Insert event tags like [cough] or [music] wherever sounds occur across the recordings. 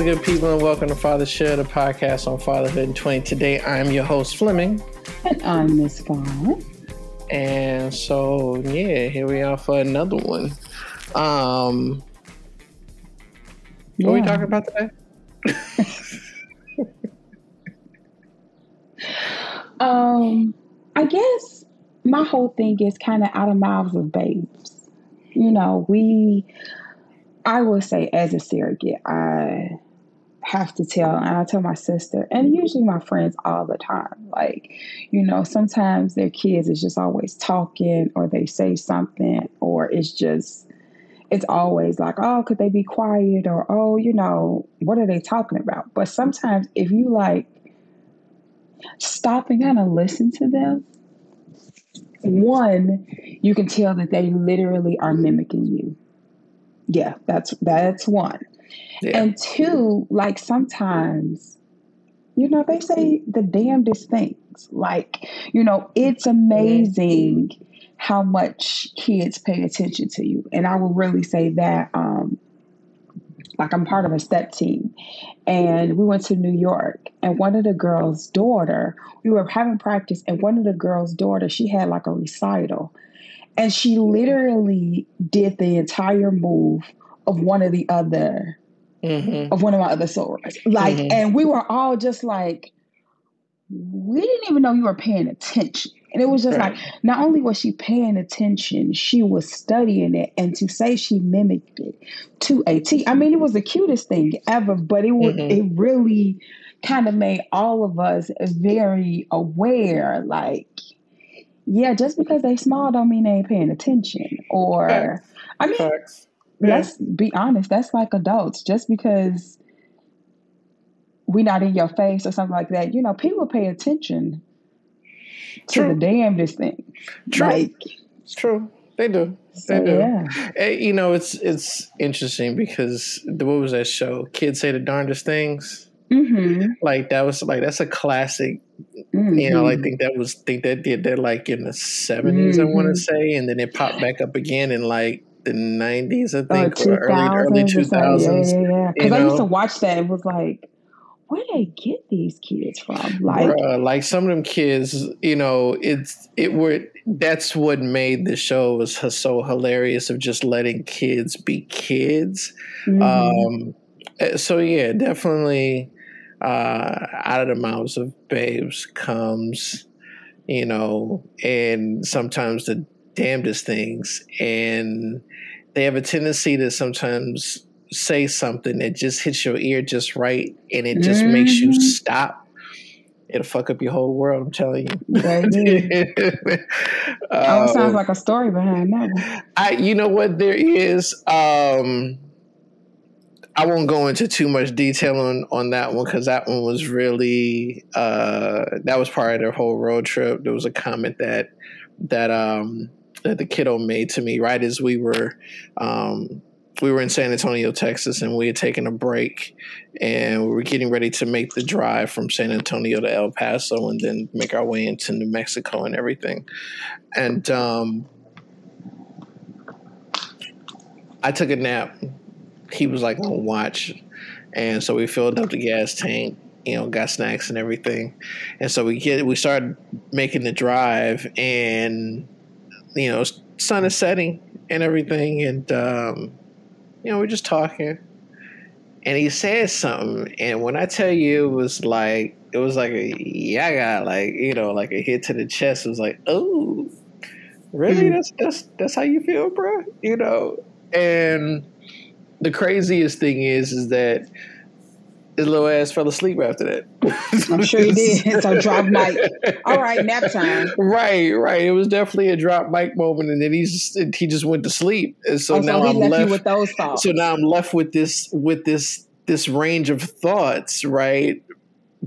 is good, people, and welcome to Father Share, the podcast on fatherhood in 20. Today, I'm your host, Fleming. And I'm Miss Vaughn. And so, yeah, here we are for another one. Um, yeah. What are we talking about today? [laughs] um, I guess my whole thing is kind of out of mouths of babes. You know, we, I will say, as a surrogate, I have to tell, and I tell my sister, and usually my friends all the time. Like, you know, sometimes their kids is just always talking, or they say something, or it's just, it's always like, oh, could they be quiet? Or, oh, you know, what are they talking about? But sometimes if you like stop and kind of listen to them, one, you can tell that they literally are mimicking you. Yeah, that's that's one. Yeah. And two, like sometimes, you know, they say the damnedest things. Like, you know, it's amazing how much kids pay attention to you. And I will really say that um like I'm part of a step team and we went to New York and one of the girls' daughter, we were having practice and one of the girls' daughter, she had like a recital and she literally did the entire move of one of the other mm-hmm. of one of my other sorors. Like mm-hmm. and we were all just like we didn't even know you were paying attention. And it was just right. like, not only was she paying attention, she was studying it. And to say she mimicked it to a T, I mean, it was the cutest thing ever, but it was, mm-hmm. it really kind of made all of us very aware, like, yeah, just because they small don't mean they ain't paying attention. Or, Facts. I mean, Facts. Let's be honest, that's like adults. Just because we're not in your face or something like that, you know, people pay attention to the damnedest thing. True. Like, it's true. They do. They so, do. Yeah. You know, it's it's interesting because the, what was that show? Kids say the darndest things. Mm-hmm. Like that was like that's a classic. Mm-hmm. You know, I think that was think that did that like in the 70s mm-hmm. I want to say, and then it popped back up again in like the nineties, I think, or, or early early two thousands. Yeah, yeah, yeah. Because I used to watch that. It was like where they get these kids from? Like, Bruh, like some of them kids, you know, it's it were that's what made the show was so hilarious of just letting kids be kids. Mm-hmm. Um, eh, so yeah, definitely uh, out of the mouths of babes comes, you know, and sometimes the damnedest things, and they have a tendency to sometimes say something that just hits your ear just right and it just mm-hmm. makes you mm-hmm. stop it'll fuck up your whole world. I'm telling you. um, [laughs] sounds like a story behind that. I, you know what, there is. Um, I won't go into too much detail on on that one because that one was really uh, that was part of their whole road trip. There was a comment that that um, that the kiddo made to me right as we were um, we were in San Antonio, Texas, and we had taken a break, and we were getting ready to make the drive from San Antonio to El Paso, and then make our way into New Mexico and everything. And um, I took a nap. He was like on watch, and so we filled up the gas tank. You know, got snacks and everything, and so we get we started making the drive, and you know, sun is setting and everything, and um, you know, we're just talking. And he said something, and when I tell you, it was like it was like a yaga, like you know, like a hit to the chest. It was like, oh, really? Mm. That's that's that's how you feel, bro? You know. And the craziest thing is, is that his little ass fell asleep after that. [laughs] I'm sure he did. so drop mic. All right, nap time. Right, right. It was definitely a drop mic moment, and then he just he just went to sleep. And so oh, now so I'm left, left with those thoughts. So now I'm left with this with this this range of thoughts, right?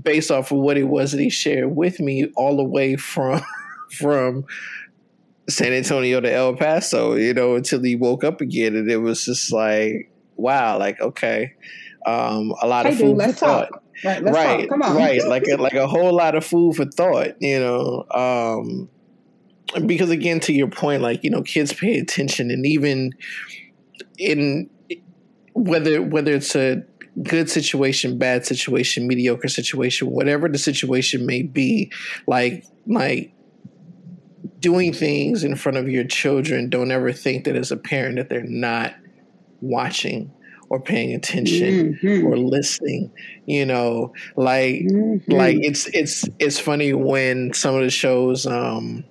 Based off of what it was that he shared with me, all the way from [laughs] from San Antonio to El Paso, you know, until he woke up again, and it was just like, wow, like okay um, a lot hey, of food dude, for thought. Talk. Right, right, right. Like a, like a whole lot of food for thought. You know, um, because again, to your point, like you know, kids pay attention, and even in whether whether it's a good situation, bad situation, mediocre situation, whatever the situation may be, like like doing things in front of your children, don't ever think that as a parent that they're not watching or paying attention mm-hmm. or listening you know like mm-hmm. like it's it's it's funny when some of the shows um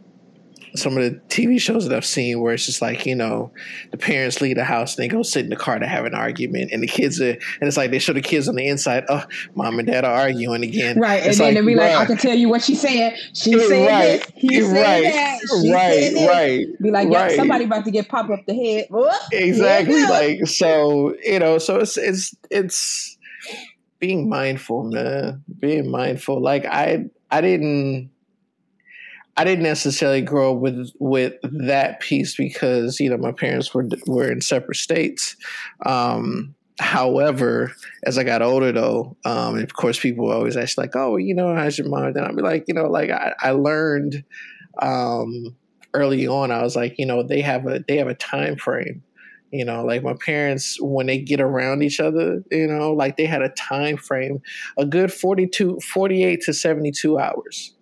some of the TV shows that I've seen where it's just like, you know, the parents leave the house and they go sit in the car to have an argument and the kids are, and it's like they show the kids on the inside, oh, mom and dad are arguing again. Right. It's and then they'll be like, I can tell you what she's saying. She said right. this. He said right. that. She right. Said. Right. Be like, yeah, right. somebody about to get popped up the head. exactly. Yeah. Like, so, you know, so it's, it's, it's being mindful, man. Being mindful. Like, I, I didn't, I didn't necessarily grow up with with that piece because you know my parents were were in separate states. Um, however, as I got older, though, um, of course, people always ask like, "Oh, you know, how's your mom?" Then I'd be like, you know, like I, I learned um, early on. I was like, you know, they have a they have a time frame. You know, like my parents, when they get around each other, you know, like they had a time frame, a good 42, 48 to 72 hours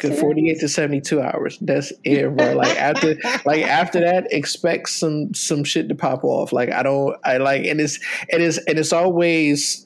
Good 48 to 72 hours. That's it, bro. Like after [laughs] like after that, expect some some shit to pop off. Like I don't I like and it's and it is and it's always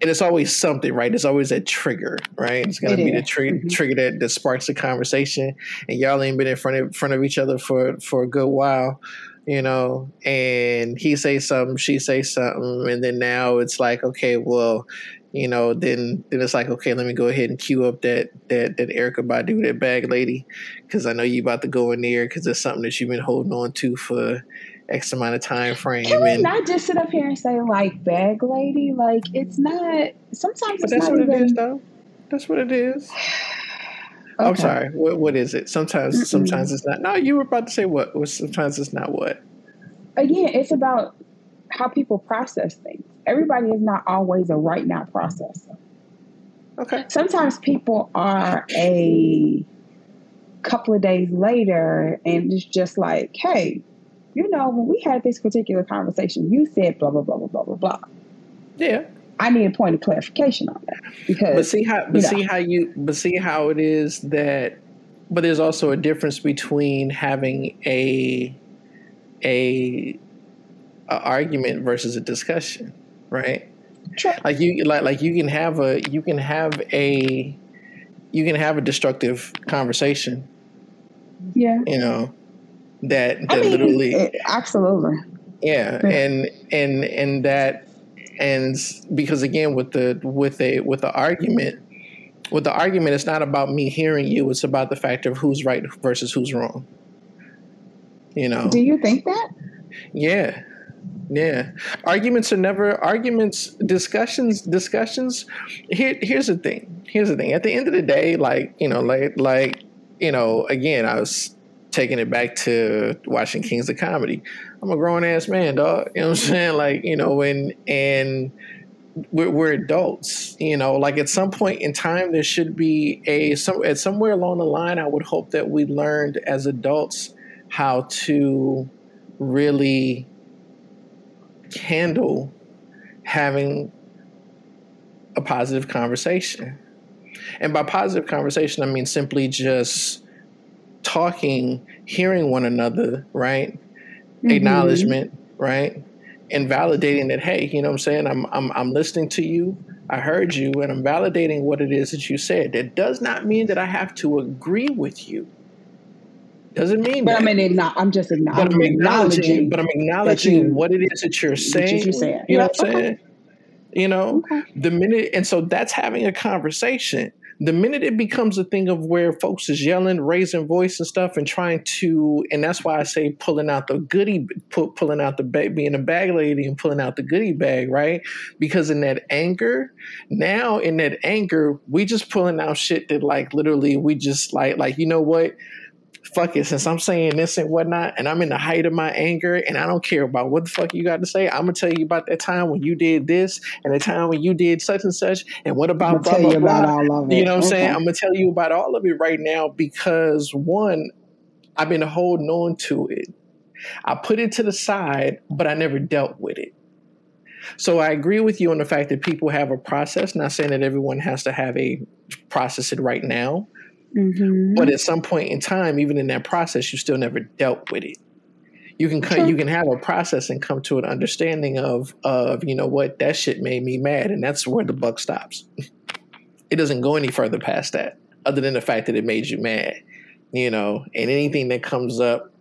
and it's always something, right? It's always a trigger, right? It's gonna it be is. the tri- mm-hmm. trigger that, that sparks the conversation, and y'all ain't been in front of front of each other for for a good while, you know. And he say something, she say something, and then now it's like, okay, well, you know, then then it's like, okay, let me go ahead and cue up that that that Erykah Badu, that bag lady, because I know you about to go in there because it's something that you've been holding on to for X amount of time frame. Can we not just sit up here and say like bag lady? Like it's not. Sometimes but that's what even... it is, though. That's what it is. Okay. I'm sorry. What what is it? Sometimes Mm-mm. sometimes it's not. No, you were about to say what? Was sometimes it's not what. Again, it's about how people process things everybody is not always a right now processor. Okay. Sometimes people are a couple of days later and it's just like, hey, you know, when we had this particular conversation, you said blah blah blah blah blah blah blah. Yeah. I need a point of clarification on that because. But see how, but see know. how you, but see how it is that, but there's also a difference between having a, a, a argument versus a discussion right? Sure. Like you like like you can have a you can have a you can have a destructive conversation. Yeah. You know that that I mean, literally it, absolutely. Yeah, yeah, and and and that and because again with the with a with the argument with the argument it's not about me hearing you it's about the fact of who's right versus who's wrong you know do you think that yeah yeah, arguments are never arguments. Discussions, discussions. Here, here's the thing. Here's the thing. At the end of the day, like you know, like like you know, again, I was taking it back to watching Kings of Comedy. I'm a grown ass man, dog. You know what I'm saying? Like you know, when and we're, we're, adults. You know, like at some point in time, there should be a some at somewhere along the line. I would hope that we learned as adults how to really handle having a positive conversation. And by positive conversation, I mean simply just talking, hearing one another, right? Mm-hmm. Acknowledgement, right? And validating that, hey, you know what I'm saying? I'm, I'm, I'm listening to you. I heard you and I'm validating what it is that you said. That does not mean that I have to agree with you. Doesn't mean but that. I mean, I'm just acknowledging. But I'm acknowledging. But I'm acknowledging you, what it is that you're saying. You're saying. You know what I'm okay. saying? You know, okay. the minute, and so that's having a conversation. The minute it becomes a thing of where folks is yelling, raising voice and stuff, and trying to, and that's why I say pulling out the goodie, pu- pulling out the bag, being a bag lady and pulling out the goodie bag, right? Because in that anger, now in that anger, we just pulling out shit that like literally we just like, like you know what? Fuck it, since I'm saying this and whatnot, and I'm in the height of my anger, and I don't care about what the fuck you got to say. I'm gonna tell you about that time when you did this, and the time when you did such and such, and what about blah blah blah. You know what I'm okay. saying? I'm gonna tell you about all of it right now because one, I've been holding on to it. I put it to the side, but I never dealt with it. So I agree with you on the fact that people have a process. Not saying that everyone has to have a process it right now, mm-hmm. but at some point in time, even in that process, you still never dealt with it. You can sure. you can have a process and come to an understanding of of you know what that shit made me mad, and that's where the buck stops. [laughs] it doesn't go any further past that, other than the fact that it made you mad. You know, and anything that comes up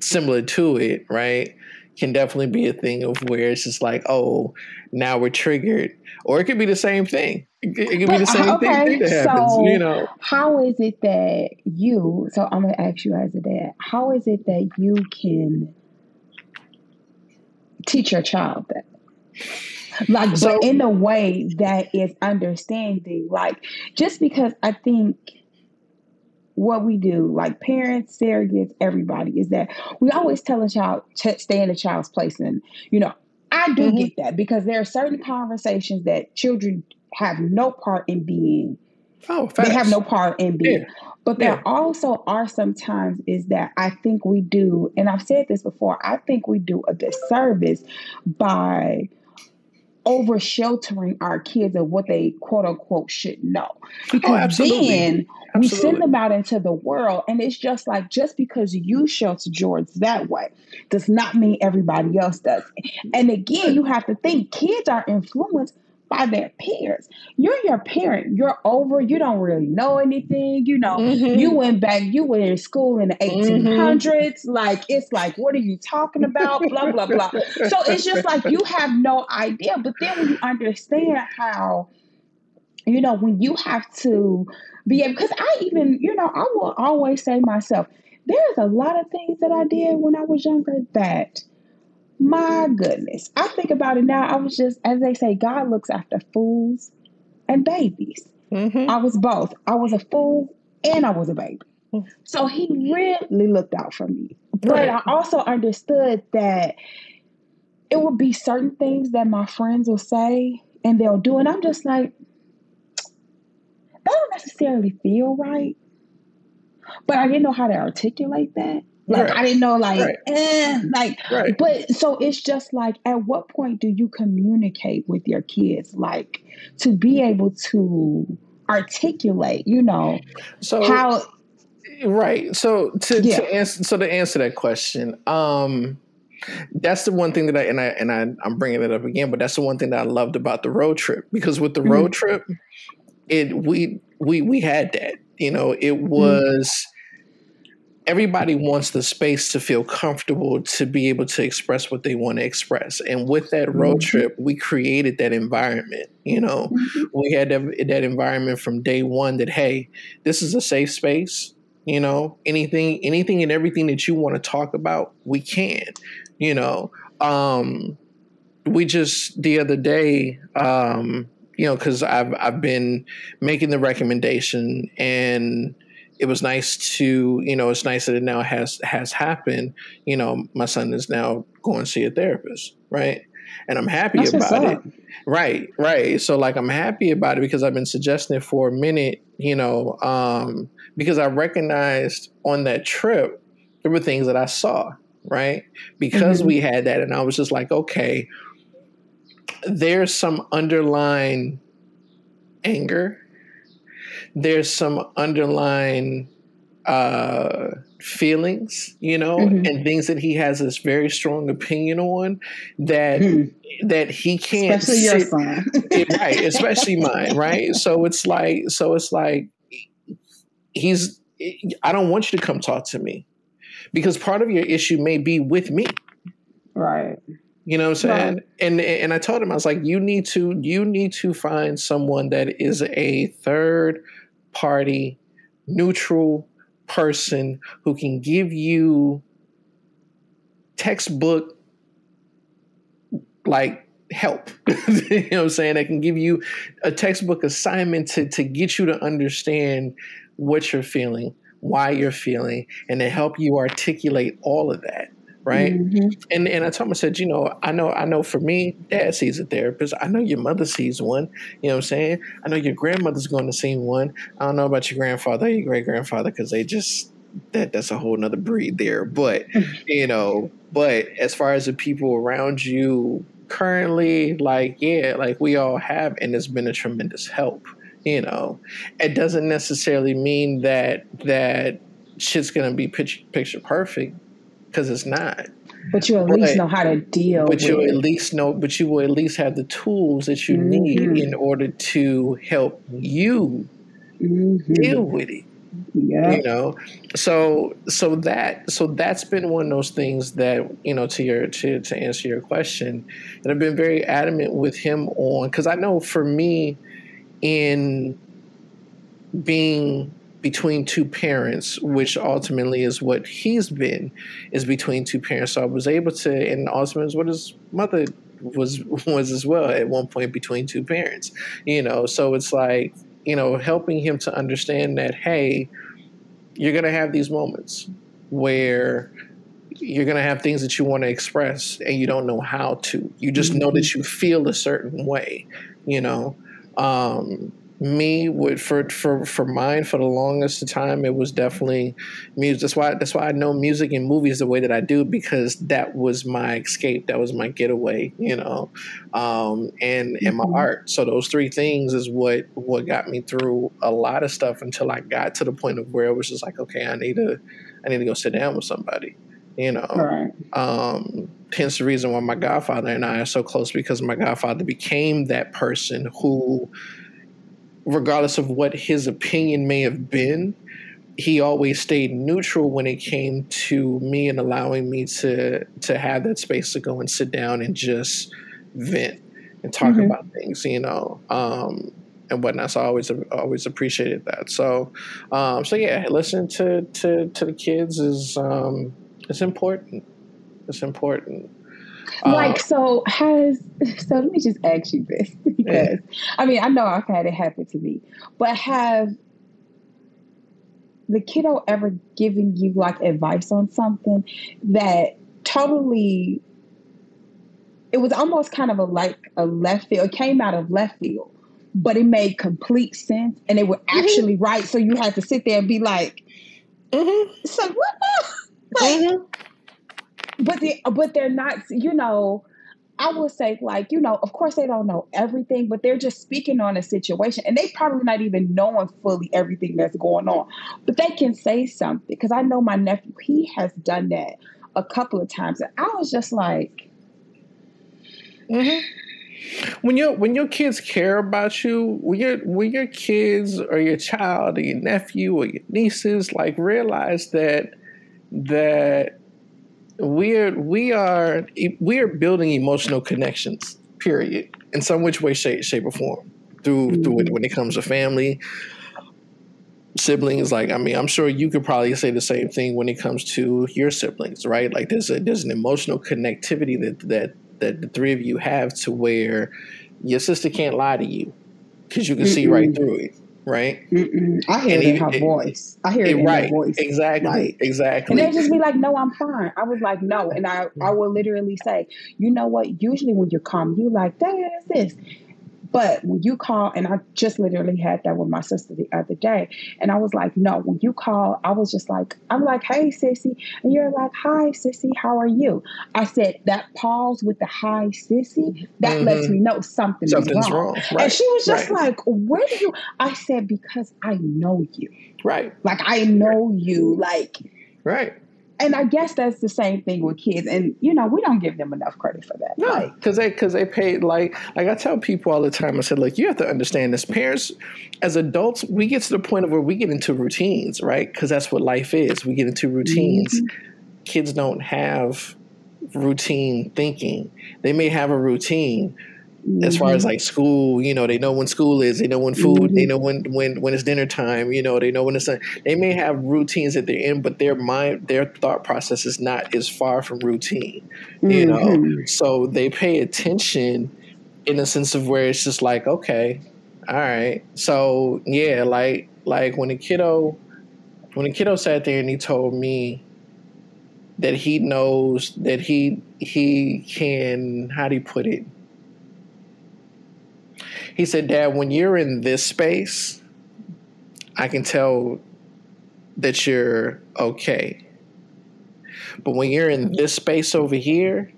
similar to it, right? can definitely be a thing of where it's just like, oh, now we're triggered, or it could be the same thing. It, it could be the same okay, thing, that happens. So you know, how is it that you? So I'm gonna ask you as a dad, how is it that you can teach your child that? Like, so, but in a way that is understanding. Like, just because I think what we do, like parents, surrogates, everybody, is that we always tell a child to stay in a child's place. And, you know, I do mm-hmm. get that because there are certain conversations that children have no part in being. Oh, facts. they have no part in being. Yeah. But there yeah. also are sometimes is that I think we do, and I've said this before, I think we do a disservice by over sheltering our kids of what they quote unquote should know. Oh, because oh, then we send them out into the world, and it's just like just because you shelter George that way does not mean everybody else does. And again, you have to think kids are influenced by their peers. You're your parent. You're over. You don't really know anything. You know, mm-hmm. you went back, you were in school in the 1800s. Mm-hmm. Like, it's like, what are you talking about? blah, blah, blah. So it's just like you have no idea. But then when you understand how, you know, when you have to be able, because I even, you know, I will always say myself, there's a lot of things that I did when I was younger that my goodness. I think about it now. I was just, as they say, God looks after fools and babies. Mm-hmm. I was both. I was a fool and I was a baby. Mm. So he really looked out for me. But. I also understood that it would be certain things that my friends will say and they'll do. And I'm just like, that don't necessarily feel right. But I didn't know how to articulate that. Like right. I didn't know, like, right. eh, like, right. but so it's just like, at what point do you communicate with your kids, like, to be able to articulate, you know, so how, right? So to, yeah. to answer, so to answer that question, um, that's the one thing that I and I and I I'm bringing it up again, but that's the one thing that I loved about the road trip because with the road mm-hmm. trip, it we we we had that, you know, it mm-hmm. was. Everybody wants the space to feel comfortable to be able to express what they want to express. And with that road mm-hmm. trip, we created that environment. You know, mm-hmm. we had that, that environment from day one that, hey, this is a safe space. You know, anything, anything and everything that you want to talk about, we can. You know, um, we just the other day, um, you know, because I've I've been making the recommendation and it was nice to you know it's nice that it now has has happened. You know my son is now going to see a therapist right? And i'm happy That's about it. right right. So like i'm happy about it because i've been suggesting it for a minute you know um because i recognized on that trip there were things that i saw right? Because mm-hmm. we had that and i was just like okay there's some underlying anger there's some underlying uh, feelings, you know, mm-hmm. and things that he has this very strong opinion on that mm-hmm. that he can't especially sit, your son. [laughs] right, especially mine, right? So it's like so it's like he's I don't want you to come talk to me because part of your issue may be with me. Right. You know what I'm saying? Right. And and I told him I was like you need to you need to find someone that is a third party, neutral person who can give you textbook like help. [laughs] you know what I'm saying? That can give you a textbook assignment to, to get you to understand what you're feeling, why you're feeling, and to help you articulate all of that right? Mm-hmm. And and I told him, I said, you know, I know, I know. For me, Dad sees a therapist. I know your mother sees one. You know what I'm saying? I know your grandmother's going to see one. I don't know about your grandfather, your great grandfather, because they just that that's a whole nother breed there. But you know, but as far as the people around you currently, like, yeah, like we all have, and it's been a tremendous help. You know, it doesn't necessarily mean that that shit's gonna be picture, picture perfect because it's not. But you at but, least know how to deal. But you at least know. But you will at least have the tools that you mm-hmm. need in order to help you mm-hmm. deal with it. Yeah. You know, so so that so that's been one of those things that you know to your to to answer your question, and I've been very adamant with him on because I know for me, in being between two parents, which ultimately is what he's been, is between two parents. So I was able to, and ultimately is what his mother was [laughs] was as well at one point between two parents. You know, so it's like you know helping him to understand that hey, you're gonna have these moments where you're going to have things that you want to express and you don't know how to. You just know that mm-hmm. you feel a certain way, you know. Um, me would for for for mine for the longest time it was definitely music. That's why that's why I know music and movies the way that I do because that was my escape. That was my getaway you know? Um, and and my mm-hmm. art. So those three things is what what got me through a lot of stuff until I got to the point of where it was just like okay I need to I need to go sit down with somebody you know? Right. um, hence the reason why my godfather and I are so close because my godfather became that person who regardless of what his opinion may have been, he always stayed neutral when it came to me and allowing me to to have that space to go and sit down and just vent and talk mm-hmm. about things, you know, um, and whatnot. So I always always appreciated that. So, um, so yeah, listening to to to the kids is um, it's important. It's important. Like, uh, so has, so let me just ask you this [laughs] because yeah. I mean, I know I've had it happen to me, but have the kiddo ever given you like advice on something that totally, it was almost kind of a like a left field, it came out of left field, but it made complete sense and it was mm-hmm. actually mm-hmm. right. So you had to sit there and be like, mm-hmm. so what? [laughs] like, mm-hmm but they but they're not you know I would say, like, you know, of course they don't know everything, but they're just speaking on a situation and they probably not even knowing fully everything that's going on. But they can say something because I know my nephew, he has done that a couple of times. And I was just like, mm-hmm. When your when your kids care about you, when your when your kids or your child or your nephew or your nieces like realize that that we're we are we are building emotional connections. Period. In some which way, shape, shape or form. Through mm-hmm. through it, when it comes to family, siblings. Like I mean, I'm sure you could probably say the same thing when it comes to your siblings, right? Like there's a there's an emotional connectivity that that that the three of you have to where your sister can't lie to you because you can mm see right through it right? Mm-mm. I hear and it in her it, voice. I hear it, it in right. her voice. Exactly. Like, exactly. And they just be like, "No, I'm fine." I was like, "No," and I I will literally say, "You know what? Usually when you're calm, you like, "That's this," But when you call, and I just literally had that with my sister the other day, and I was like, no, when you call, I was just like, I'm like, hey, sissy. And you're like, hi, sissy, how are you? I said, that pause with the hi, sissy, that mm-hmm. lets me know something Something's wrong. wrong. Right. And she was just right. like, where do you? I said, because I know you. Right. Like, I know you. Like, right and I guess that's the same thing with kids, and you know we don't give them enough credit for that. No, because they because they paid like like I tell people all the time. I said like you have to understand this. Parents, as adults, we get to the point of where we get into routines, right? Because that's what life is. We get into routines. Mm-hmm. Kids don't have routine thinking. They may have a routine, Mm-hmm. As far as mm-hmm. like school, you know, they know when school is, they know when food, mm-hmm. they know when when when it's dinner time, you know, they know when it's. They may have routines that they're in, but their mind, their thought process is not as far from routine, you mm-hmm. know. So they pay attention in a sense of where it's just like, okay, all right. So yeah, like like when a kiddo, when a kiddo sat there and he told me that he knows that he he can how do you put it he said, Dad, when you're in this space, I can tell that you're okay. But when you're in this space over here,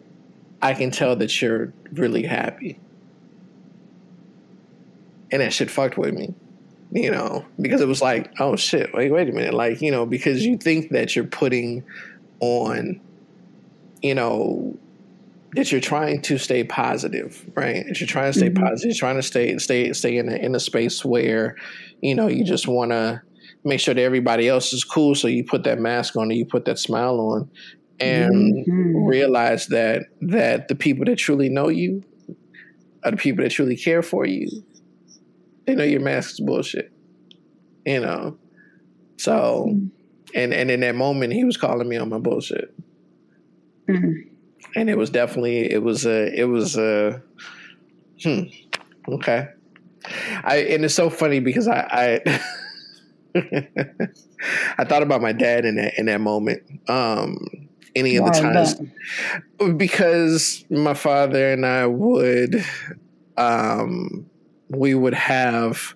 I can tell that you're really happy. And that shit fucked with me, you know, because it was like, oh shit, wait, wait a minute. Like, you know, because you think that you're putting on, you know, that you're trying to stay positive, right? That you're trying to stay mm-hmm. positive, you're trying to stay stay stay in a, in a space where, you know, you just want to make sure that everybody else is cool. So you put that mask on and you put that smile on, and mm-hmm. realize that that the people that truly know you are the people that truly care for you. They know your mask is bullshit, you know. So, mm-hmm. and and in that moment, he was calling me on my bullshit. Mm-hmm and it was definitely it was a it was a hmm okay. I and it's so funny because I I, [laughs] I thought about my dad in that in that moment um any of the times. because my father and I would um we would have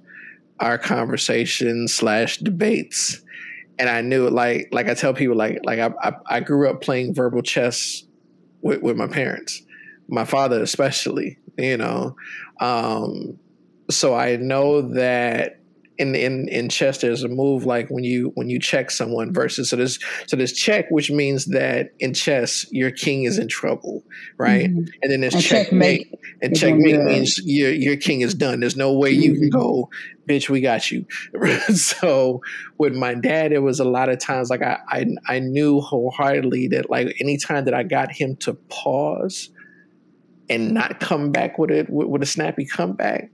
our conversations slash debates. And I knew like like I tell people like like I, I, I grew up playing verbal chess with, with my parents, my father especially, you know. Um, so I know that in in in chess there's a move like when you when you check someone versus so there's so there's check which means that in chess your king is in trouble right mm-hmm. and then there's and checkmate, checkmate and checkmate means your your king is done there's no way mm-hmm. you can mm-hmm. go bitch we got you [laughs] so with my dad it was a lot of times like I, I I knew wholeheartedly that like anytime that I got him to pause and not come back with it with, with a snappy comeback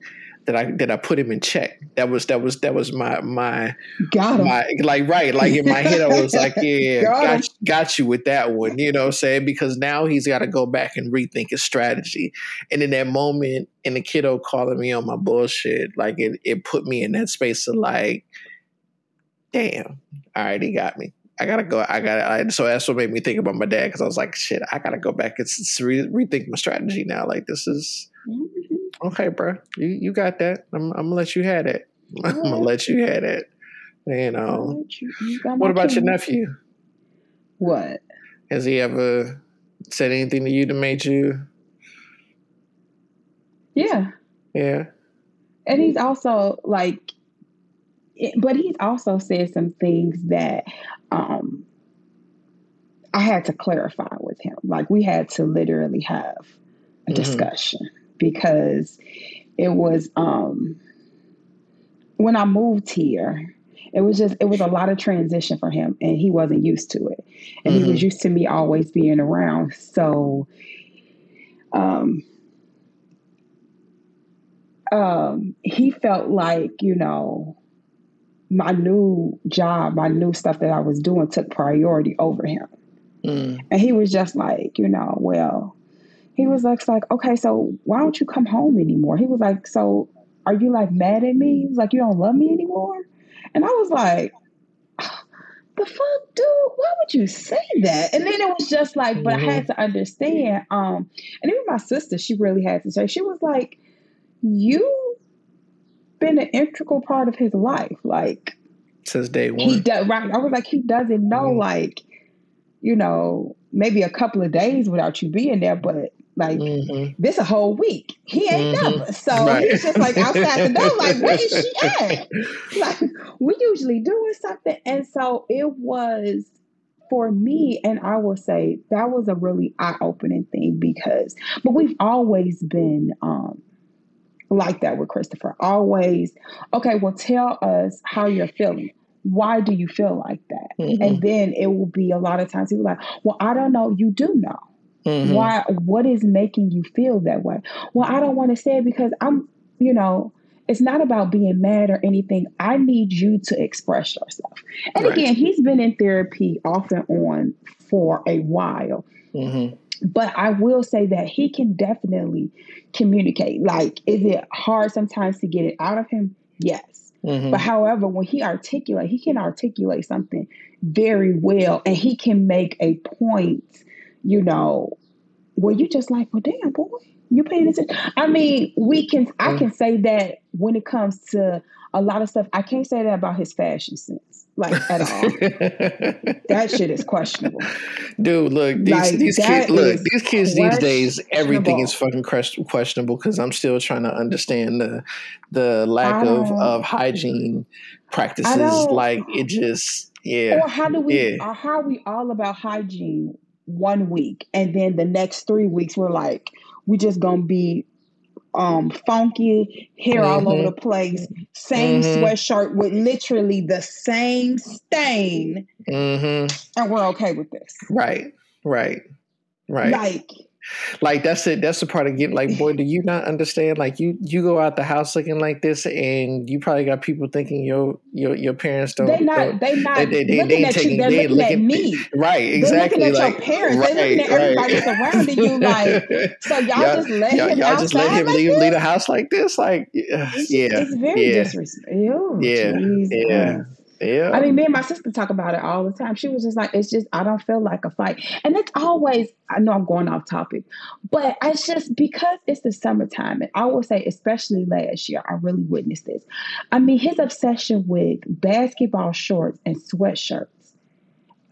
that I that I put him in check. That was that was that was my my got him. my like right like in my head I was like [laughs] yeah got, got, got, you with that one you know what I'm saying because now he's got to go back and rethink his strategy and in that moment and the kiddo calling me on my bullshit like it it put me in that space of like damn all right he got me. I gotta go. I gotta. so that's what made me think about my dad because I was like, shit. I gotta go back and re- rethink my strategy now. Like this is mm-hmm. Okay, bro, you you got that. I'm, I'm gonna let you have it. [laughs] I'm gonna let you have it. You know. You, you what about your nephew? What has he ever said anything to you that made you? Yeah. Yeah. And he's also like, but he's also said some things that um I had to clarify with him. Like we had to literally have a mm-hmm. discussion because it was um when I moved here, it was just it was a lot of transition for him and he wasn't used to it. And mm-hmm. he was mm-hmm. used to me always being around. So um um he felt like, you know, my new job, my new stuff that I was doing took priority over him. Mm. And he was just like, you know, well, he was like, like, okay, so why don't you come home anymore? He was like, so are you like mad at me? He was like, you don't love me anymore? And I was like, [sighs] the fuck, dude, why would you say that? And then it was just like, but. I had to understand. Um, and even my sister, she really had to say, she was like, you've been an integral part of his life. Like since day one. He does right. I was like, he doesn't know, mm-hmm. like, you know, maybe a couple of days without you being there, but like mm-hmm. this a whole week. He ain't mm-hmm. never. So right. he's just like outside the door, like, where is she [laughs] at? Like we usually doing something. And so it was for me, and I will say that was a really eye-opening thing because but we've always been um like that with Christopher. Always, okay, well tell us how you're feeling why do you feel like that? Mm-hmm. And then it will be a lot of times he people like, well, I don't know. You do know. Mm-hmm. Why? What is making you feel that way? Well, I don't want to say it because I'm, you know, it's not about being mad or anything. I need you to express yourself. And right. again, he's been in therapy off and on for a while. Mm-hmm. But I will say that he can definitely communicate. Like, is it hard sometimes to get it out of him? Yes. Mm-hmm. But however, when he articulate, he can articulate something very well and he can make a point you know, where you just like, well, damn, boy, You paying attention? I mean, we can. I can say that when it comes to a lot of stuff. I can't say that about his fashion sense, like at all. [laughs] that shit is questionable. Dude, look, these, like, these kids, look, these kids these days, everything is fucking questionable because I'm still trying to understand the the lack of of hygiene practices. Like it just. Yeah. Or how do we? Yeah. Or how are we all about hygiene one week, and then the next three weeks we're like, we just gonna be um funky hair mm-hmm. all over mm-hmm. the place same mm-hmm. sweatshirt with literally the same stain mm-hmm. and we're okay with this right right right like like that's it. That's the part of getting like, boy, do you not understand? Like you you go out the house looking like this, and you probably got people thinking your your your parents don't. They not. Don't, they not. They, they, they, they at taking, you. They're they looking, looking at me. Right. Exactly. They're looking at like, your parents. [laughs] Right, they're looking at everybody surrounding you. [laughs] Like, so y'all, y'all just let y'all, him. Y'all just let him like leave, leave the house like this. Like, yeah, it's, yeah, it's very yeah. disrespectful. Yeah, yeah. Yeah. I mean, me and my sister talk about it all the time. She was just like, it's just, I don't feel like a fight. And it's always, I know I'm going off topic, but it's just because it's the summertime. And I will say, especially last year, I really witnessed this. I mean, his obsession with basketball shorts and sweatshirts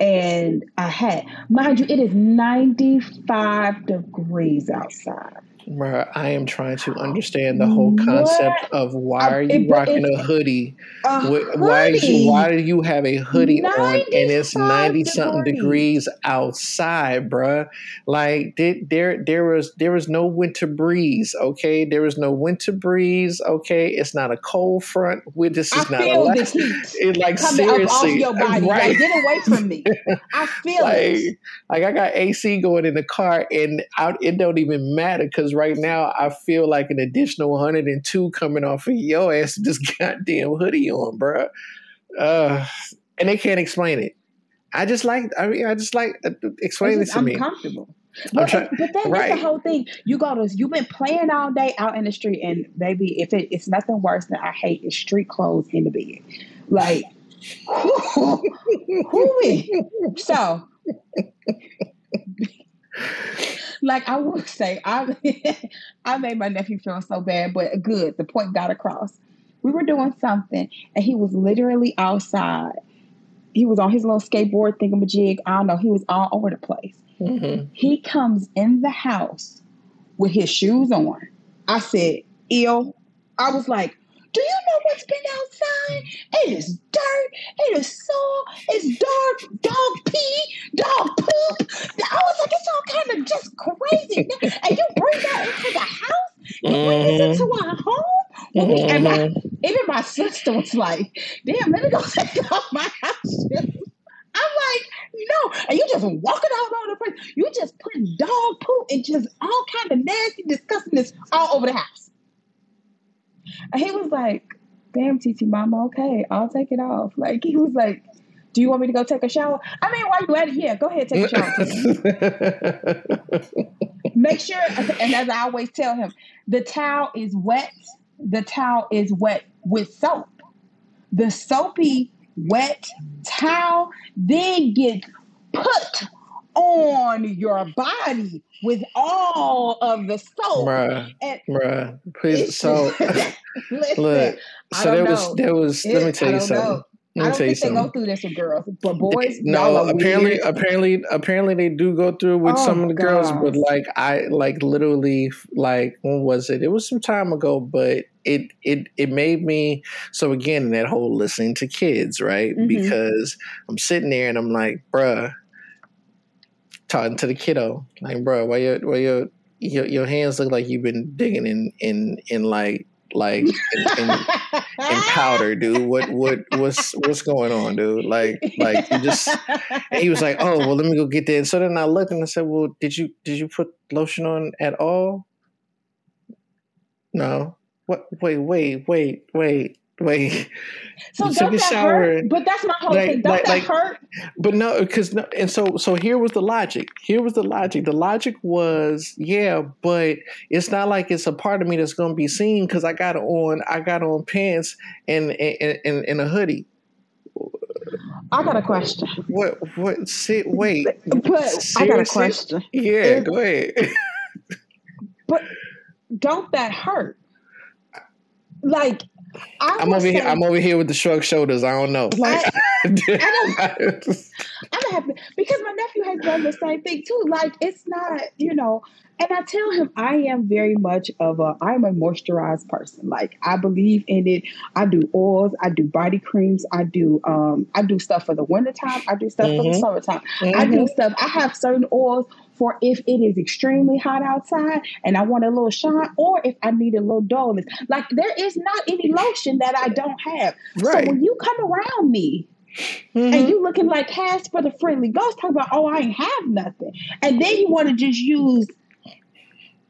and a hat. Mind you, it is 95 degrees outside. I am trying to understand the whole concept what? of why are you rocking a hoodie? a why hoodie. why do you have a hoodie on and it's ninety something degrees outside, bruh? Like there there was there was no winter breeze. Okay, there was no winter breeze. Okay, it's not a cold front. We this is I not feel a the heat [laughs] it, like seriously, off your body. Right. Like, get away from me. [laughs] I feel like, it. Like I got AC going in the car, and I, it don't even matter because right now I feel like an additional 102 coming off of your ass this goddamn hoodie on, bro. Uh, and they can't explain it. I just like, I mean, I just like uh, explain it to me. Comfortable. But, trying, but that, right. that's the whole thing. You go to you've been playing all day out in the street, and baby, if it, it's nothing worse than I hate is street clothes in the bed. Like, who, who so like I will say, I [laughs] I made my nephew feel so bad, but good. The point got across. We were doing something, and he was literally outside. He was on his little skateboard thingamajig. I don't know. He was all over the place. Mm-hmm. He comes in the house with his shoes on. I said, "Ill." I was like, do you know what's been outside? It is dirt. It is soil. It's dark. Dog pee. Dog poop. I was crazy. and you bring that into the house? You bring this into mm-hmm. our home? Mm-hmm. And my, mm-hmm. even my sister was like, damn, let me go [laughs] take off my house I'm like, no, and you just walking all over the place. You just putting dog poop and just all kind of nasty disgustingness all over the house. And he was like, damn, TT Mama, okay, I'll take it off. Like, he was like, do you want me to go take a shower? I mean, while you at it, yeah, go ahead, take a shower. [laughs] Make sure, and as I always tell him, the towel is wet. The towel is wet with soap. The soapy, wet towel then gets put on your body with all of the soap. Bruh, and bruh. Please, so [laughs] listen, [laughs] look, so there know. was there was. It, let me tell you something. Know. I don't think something. they go through this with girls, but boys. No, apparently, weird. apparently, apparently they do go through with oh, some of the God. girls. But like, I like literally, like, when was it? It was some time ago, but it it it made me. So again, that whole listening to kids, right? Mm-hmm. Because I'm sitting there and I'm like, bruh, talking to the kiddo, like, bruh, why your why your your, your hands look like you've been digging in in in like like in, in, [laughs] in, powder, dude. What what what's what's going on, dude? Like like you just. he was like, oh well, let me go get that. And so then I looked and I said, well, did you did you put lotion on at all? No. What? Wait wait wait wait. Wait. So does that shower, hurt? But that's my whole like, thing. Does like, that like, hurt? But no, because no, and so so here was the logic. Here was the logic. The logic was, yeah, but it's not like it's a part of me that's going to be seen because I got on I got on pants and and, and, and a hoodie. I got a question. What? What? Sit. Wait. But Seriously? I got a question. Yeah, go ahead. but don't that hurt? Like I am over say, here. I'm over here with the shrugged shoulders. I don't know. Like I, I don't. [laughs] I don't have to, because my nephew has done the same thing too. Like it's not, you know. And I tell him I am very much of a I'm a moisturized person. Like I believe in it. I do oils, I do body creams, I do um I do stuff for the wintertime, I do stuff mm-hmm. for the mm-hmm. summertime. Mm-hmm. I do mm-hmm. stuff. I have certain oils for if it is extremely hot outside and I want a little shine, or if I need a little dullness. Like there is not any lotion that I don't have. Right. So when you come around me, Mm-hmm. And you looking like Casper the Friendly Ghost, talking about, oh, I ain't have nothing. And then you want to just use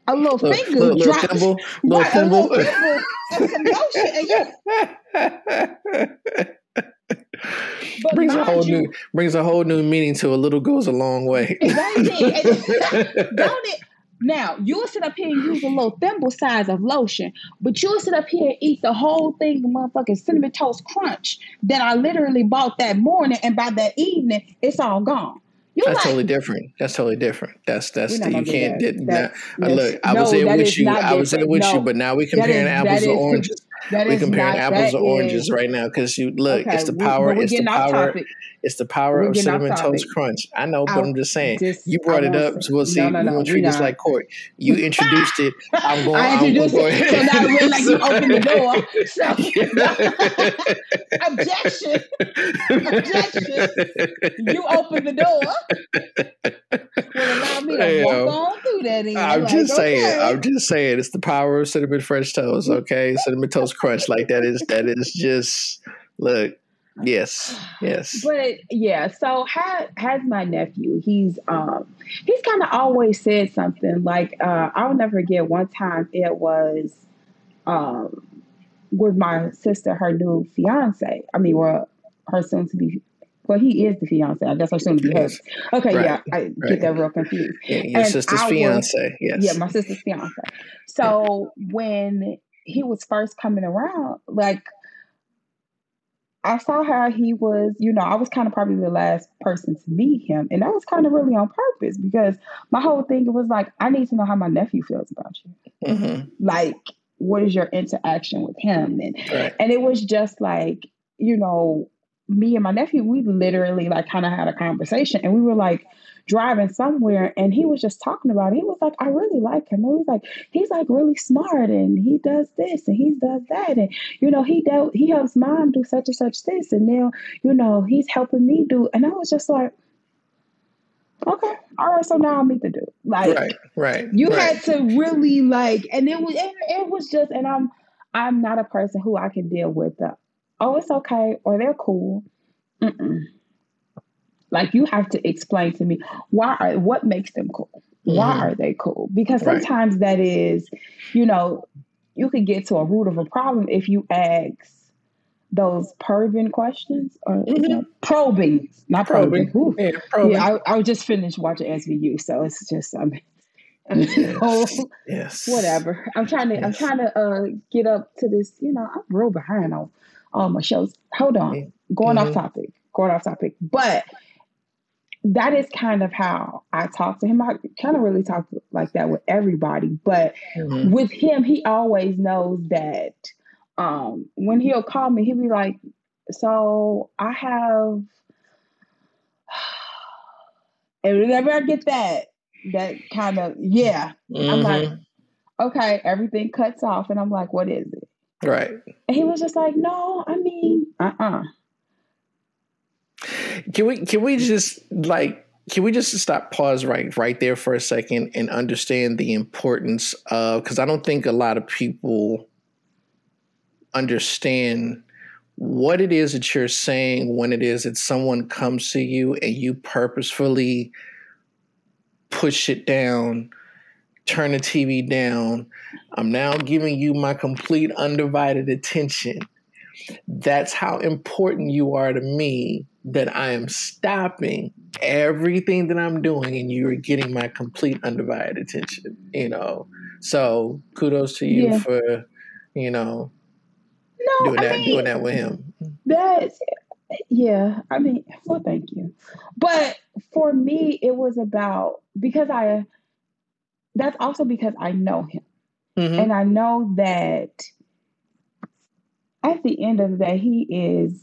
a little, little finger little, drop, little thimble, right, thimble. a little thimble and some lotion, and [laughs] brings a whole you, new brings a whole new meaning to a little goes a long way. Exactly. [laughs] don't it? Now you'll sit up here and use a little thimble size of lotion, but you'll sit up here and eat the whole thing of motherfucking cinnamon toast crunch that I literally bought that morning, and by that evening, it's all gone. You that's like, totally different. That's totally different. That's that's the, you can't. That. That, look, I was no, there with you. I was there with no, you, but now we comparing is, apples to oranges. We comparing not, apples to oranges is, right now because you look. Okay, it's the power. it's the power. It's the power of cinnamon toast crunch. I know, but I'm just saying. Just, you brought it up, so we'll see. No, no, no, we're gonna treat this like court. You [laughs] introduced it. I'm going. I introduced I'm it, so now we're like you open the door. [laughs] So, [laughs] objection. objection. You open the door. Will allow me to walk on through that. I'm like, just okay. saying. I'm just saying. It's the power of cinnamon French toast. Okay, cinnamon toast crunch. Like that is that is just look Yes, yes. But yeah, so has has my nephew. He's um he's kind of always said something like uh I'll never forget one time it was um with my sister, her new fiance. I mean, well, her soon to be. Well, he is the fiance. I guess her soon to be husband. Okay, right, yeah, I right. get that real confused. Yeah, your and sister's I fiance. Was, yes. Yeah, my sister's fiance. So yeah. when he was first coming around, like I saw how he was, you know, I was kind of probably the last person to meet him. And that was kind of really on purpose because my whole thing was like, I need to know how my nephew feels about you. Mm-hmm. Like, what is your interaction with him? And right. and it was just like, you know, me and my nephew, we literally like kind of had a conversation and we were like, driving somewhere and he was just talking about it. He was like, I really like him. He was like, he's like really smart and he does this and he does that. And, you know, he dealt, he helps mom do such and such this. And now, you know, he's helping me do. And I was just like, okay, all right. So now I'll meet the dude. Like, right, right. You right. had to really like, and it was, it, it was just, and I'm, I'm not a person who I can deal with the, oh, it's okay, or they're cool. Mm-mm. Like you have to explain to me why are what makes them cool? Why mm-hmm. are they cool? Because sometimes right. that is, you know, you could get to a root of a problem if you ask those probing questions or mm-hmm. probing, not probing. probing. Yeah, probing. yeah I, I just finished watching SVU, so it's just um, [laughs] [laughs] yes. yes. whatever. I'm trying to yes. I'm trying to uh, get up to this. You know, I'm real behind on all my shows. Hold on, going mm-hmm. off topic. Going off topic, but that is kind of how I talk to him. I kind of really talk like that with everybody, but mm-hmm. with him, he always knows that um, when he'll call me, he'll be like, "So I have," [sighs] and whenever I get that, that kind of yeah, mm-hmm. I'm like, mm-hmm. okay, everything cuts off, and I'm like, what is it? Right. And he was just like, no, I mean, uh uh-uh. uh can we can we just like can we just stop pause right right there for a second and understand the importance of because I don't think a lot of people understand what it is that you're saying when it is that someone comes to you and you purposefully push it down, turn the TV down. I'm now giving you my complete undivided attention. That's how important you are to me that I am stopping everything that I'm doing and you're getting my complete undivided attention, you know. So kudos to you yeah. for, you know, no, doing I that mean, doing that with him. That's yeah, I mean, well thank you. But for me it was about because I that's also because I know him. Mm-hmm. And I know that at the end of the day, he is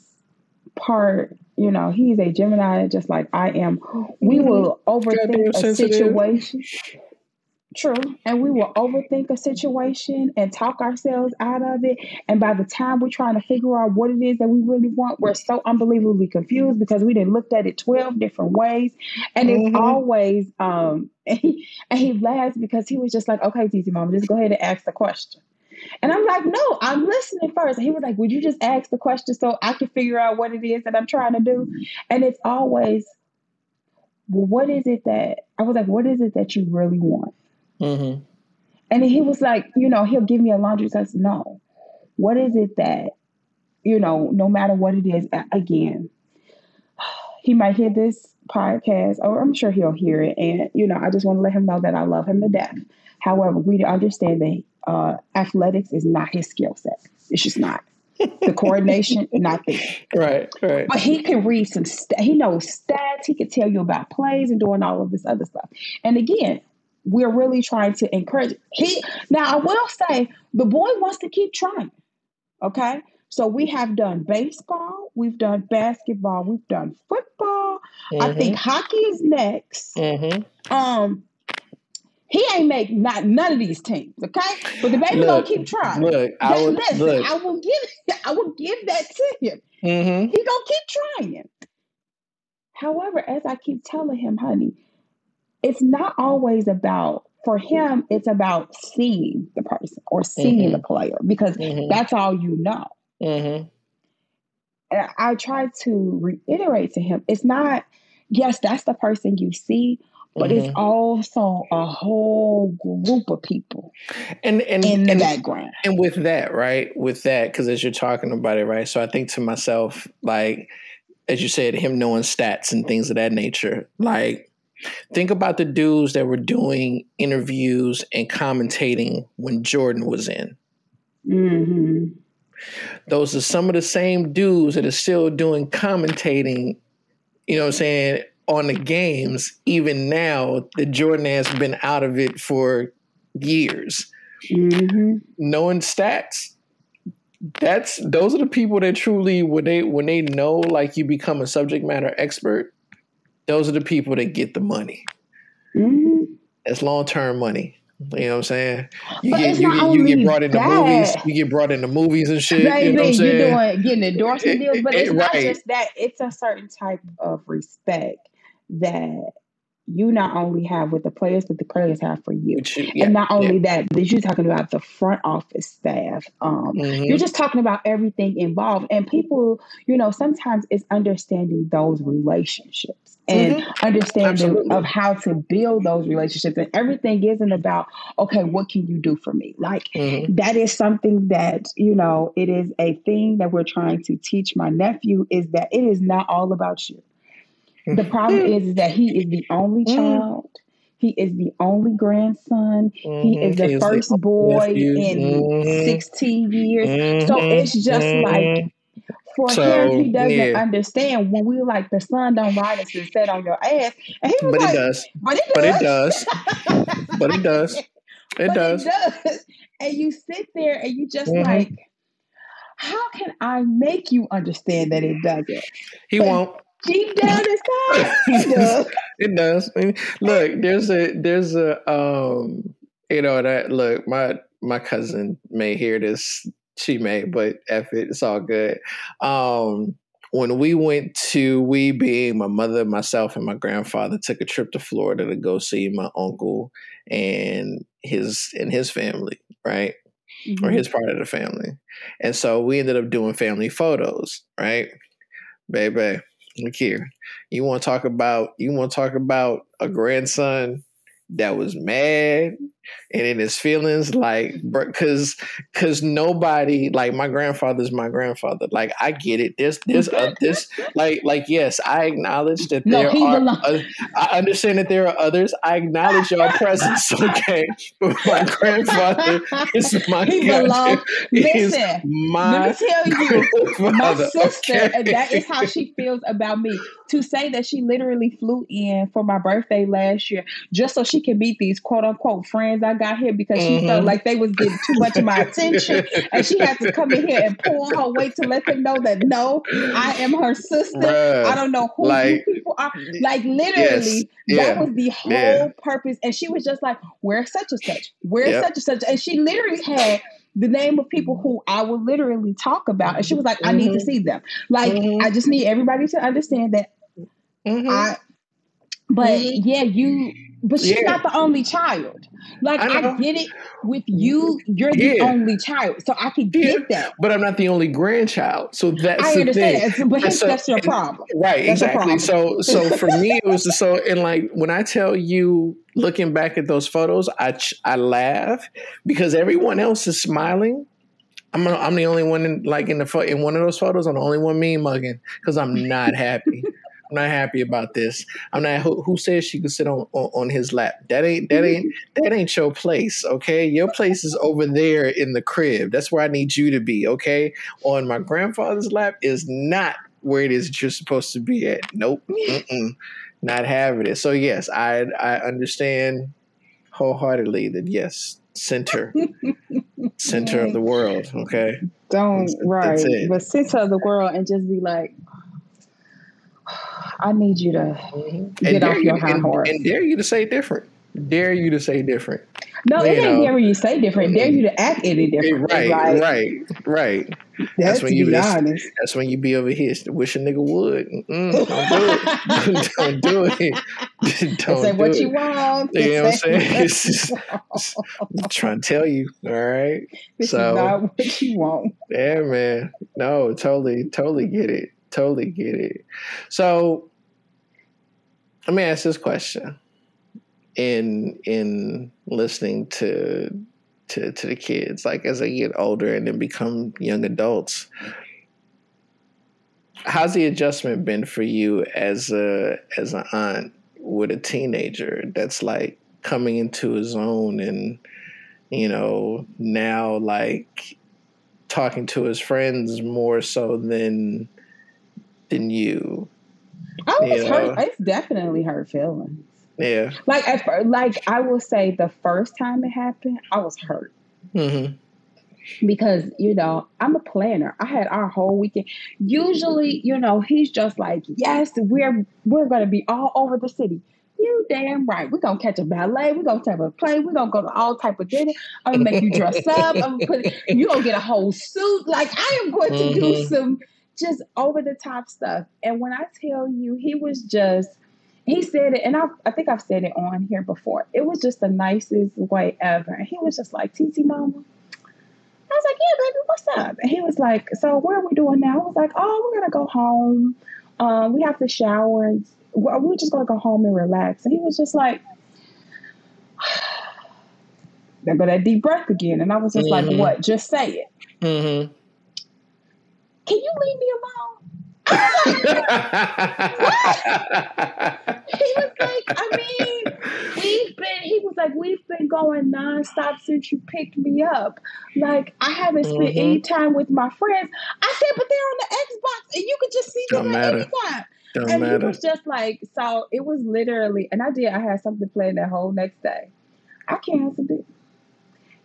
part, you know, he's a Gemini just like I am. We mm-hmm. will overthink a situation. True. And we will overthink a situation and talk ourselves out of it. And by the time we're trying to figure out what it is that we really want, we're so unbelievably confused because we didn't looked at it 12 different ways. And mm-hmm. it's always um and [laughs] he, and he laughs because he was just like, okay, TT Mama, just go ahead and ask the question. And I'm like, no, I'm listening first. And he was like, would you just ask the question so I can figure out what it is that I'm trying to do? And it's always, well, what is it that I was like, what is it that you really want? Mm-hmm. And he was like, you know, he'll give me a laundry list. No, what is it that, you know, no matter what it is, again, [sighs] he might hear this podcast, or I'm sure he'll hear it. And, you know, I just want to let him know that I love him to death. However, we understand that uh, athletics is not his skill set. It's just not. the [laughs] coordination, not there. Right, right. But he can read some. St- he knows stats. He can tell you about plays and doing all of this other stuff. And again, we're really trying to encourage he now i will say the boy wants to keep trying okay so we have done baseball we've done basketball we've done football mm-hmm. i think hockey is next mm-hmm. um he ain't make not none of these teams, okay? But the baby look, gonna keep trying. Look, I would, listen, look. I will give I will give that to him. Mm-hmm. He gonna keep trying. However, as I keep telling him, honey, it's not always about for him it's about seeing the person or seeing mm-hmm. the player because mm-hmm. that's all you know mm-hmm. and i try to reiterate to him it's not yes that's the person you see but it's mm-hmm. also a whole group of people and, and in the and, background and with that right with that because as you're talking about it right so i think to myself like as you said him knowing stats and things of that nature like Think about the dudes that were doing interviews and commentating when Jordan was in. Mm-hmm. Those are some of the same dudes that are still doing commentating, you know what I'm saying, on the games, even now that Jordan has been out of it for years. Mm-hmm. Knowing stats, that's those are the people that truly when they when they know like you become a subject matter expert those are the people that get the money. Mm-hmm. It's long term money. You know what I'm saying? You but get you, get, you get brought into that. movies. You get brought into movies and shit. Baby, you know what I'm saying? You're doing getting endorsement deals, but it's it, not right. just that. It's a certain type of respect that you not only have with the players, but the players have for you. yeah, and not only yeah. that, but you're talking about the front office staff. Um, mm-hmm. You're just talking about everything involved. And people, you know, sometimes it's understanding those relationships and mm-hmm. understanding Absolutely. of how to build those relationships. And everything isn't about, okay, what can you do for me? Like mm-hmm. that is something that, you know, it is a thing that we're trying to teach my nephew is that it is not all about you. The problem is, is that he is the only [laughs] mm. child. He is the only grandson. Mm-hmm. He is the first the boy nephew. in mm-hmm. 16 years. Mm-hmm. So it's just mm-hmm. like for so, him, he doesn't yeah. understand when we like the sun don't rise us and set on your ass. And he was but like, it does. But it does. But it does. [laughs] It does. It does. And you sit there and you just mm-hmm. like, how can I make you understand that it doesn't? He but, won't deep down inside. [laughs] it does. Look, there's a there's a um you know that look my my cousin may hear this she may but F it it's all good. Um when we went to we being my mother, myself, and my grandfather took a trip to Florida to go see my uncle and his and his family, right? Mm-hmm. Or his part of the family. And so we ended up doing family photos, right? Baby look here. You want to talk about you want to talk about a grandson that was mad and in his feelings like because because nobody like my grandfather's my grandfather. Like i get it. There's there's uh, this like like yes i acknowledge that no, there are uh, i understand that there are others. I acknowledge your presence [laughs] okay? But my grandfather is my he belongs listen my let me tell you [laughs] my sister okay? and that is how she feels about me. To say that she literally flew in for my birthday last year just so she can meet these quote unquote friends friends I got here because mm-hmm. she felt mm-hmm. like they was getting too much of my attention, [laughs] and she had to come in here and pull her weight to let them know that no, I am her sister. Bruh, I don't know who like, people are. Like literally, yes, that was the whole yeah. purpose. And she was just like, "Where's such and such? Where's yep. such and such?" And she literally had the name of people who I will literally talk about. And she was like, I mm-hmm. need to mm-hmm. see them. Like, mm-hmm. I just need everybody to understand that mm-hmm. I, but mm-hmm. yeah, you but she's yeah. not the only child. Like I, I, get it with you, you're the yeah. only child, so I can get yeah. that. But I'm not the only grandchild, so that's I understand. But so, that's your problem, right? That's exactly. So, so [laughs] for me, it was so. And like when I tell you, looking back at those photos, I I laugh because everyone else is smiling. I'm I'm the only one in like in the in one of those photos. I'm the only one mean mugging because I'm not happy. I'm not happy about this. I'm not. Who, who says she could sit on, on, on his lap? That ain't that mm-hmm. ain't that ain't your place. Okay, your place is over there in the crib. That's where I need you to be. Okay, on my grandfather's lap is not where it is that you're supposed to be at. Nope, Mm-mm. not having it. So yes, I I understand wholeheartedly that yes, center [laughs] center of the world. Okay, don't that's, right, that's but center of the world and just be like I need you to mm-hmm. get off your high horse. And dare you to say different. Dare you to say different. No, you it ain't dare you say different. Dare you to act any different. Right, like, right, right. That's, that's when you that's, that's, when you be over here. Wish a nigga would. Mm, [laughs] don't do it. [laughs] don't do it. [laughs] don't say what it. you want. You know what I'm saying? Just, I'm trying to tell you. All right. This so, is not what you want. Yeah, man. No, totally, totally get it totally get it. So let me ask this question. In in listening to to to the kids, like as they get older and then become young adults, how's the adjustment been for you as a as an aunt with a teenager that's like coming into his own and you know now like talking to his friends more so than than you. I was you hurt. Know? It's definitely hurt feelings. Yeah. Like at first, like I will say, the first time it happened, I was hurt. Mm-hmm. Because you know I'm a planner. I had our whole weekend. Usually, you know, he's just like, "Yes, we're we're gonna be all over the city." You damn right. We're gonna catch a ballet. We're gonna have a play. We're gonna go to all type of dinner. I'm gonna make you dress up. I'm gonna put you gonna get a whole suit. Like I am going to mm-hmm. do some just over the top stuff. And when I tell you, he was just, he said it, and I, I think I've said it on here before. It was just the nicest way ever. And he was just like, TT Mama. I was like, yeah, baby, what's up? And he was like, so what are we doing now? I was like, oh, we're going to go home. Um, we have to shower and we're just going to go home and relax. And he was just like, there go that deep breath again. And I was just mm-hmm. like, what? Just say it. Mm-hmm leave me alone? he was like, I mean, we've been, he was like, we've been going nonstop since you picked me up. Like, I haven't spent mm-hmm. any time with my friends. I said, but they're on the Xbox and you could just see them at any time. Don't and matter. he was just like, so it was literally, and I did, I had something planned that whole next day. I canceled it.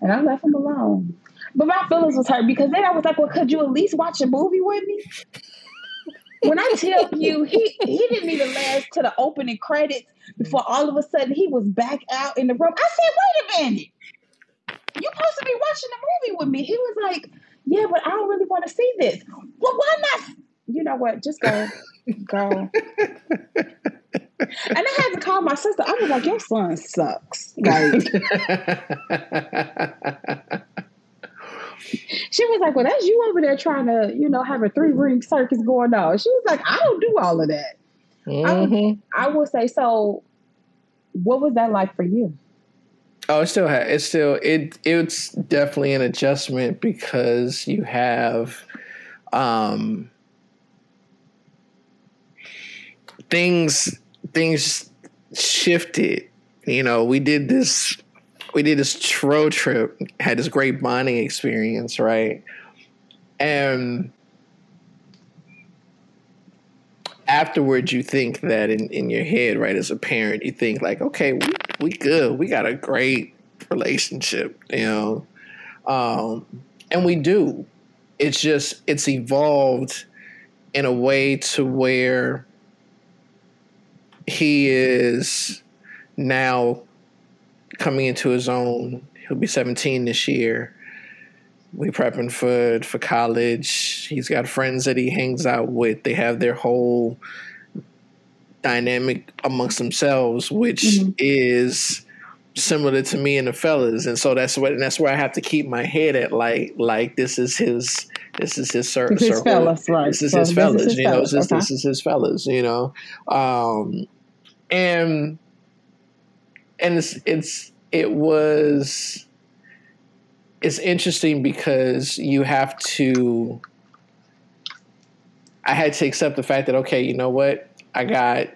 And I left him alone. But my feelings was hurt because then I was like, well, could you at least watch a movie with me? when I tell you, he he didn't even last to the opening credits before all of a sudden he was back out in the room. I said, wait a minute. You're supposed to be watching the movie with me. He was like, yeah, but I don't really want to see this. Well, why not? You know what? Just go. go. and I had to call my sister. I was like, your son sucks. Like [laughs] she was like, Well, that's you over there trying to, you know, have a three ring circus going on. She was like, I don't do all of that. Mm-hmm. I, I will say, so what was that like for you? Oh, it still has. It's still it. It's definitely an adjustment because you have, um, things things shifted. You know, we did this we did this road trip, had this great bonding experience, right? And afterwards, you think that in, in your head, right, as a parent, you think like, okay, we, we good. We got a great relationship, you know. Um, and we do. It's just it's evolved in a way to where he is now coming into his own. He'll be 17 this year. We prepping for for college. He's got friends that he hangs out with. They have their whole dynamic amongst themselves, which mm-hmm. is similar to me and the fellas, and so that's what that's where I have to keep my head at. Like like this is his this is his circle. His fellas, right? This is so his fellas. You know, this, okay. this is his fellas. You know, um, and and it's it's it was it's interesting because you have to. I had to accept the fact that okay, you know what, I got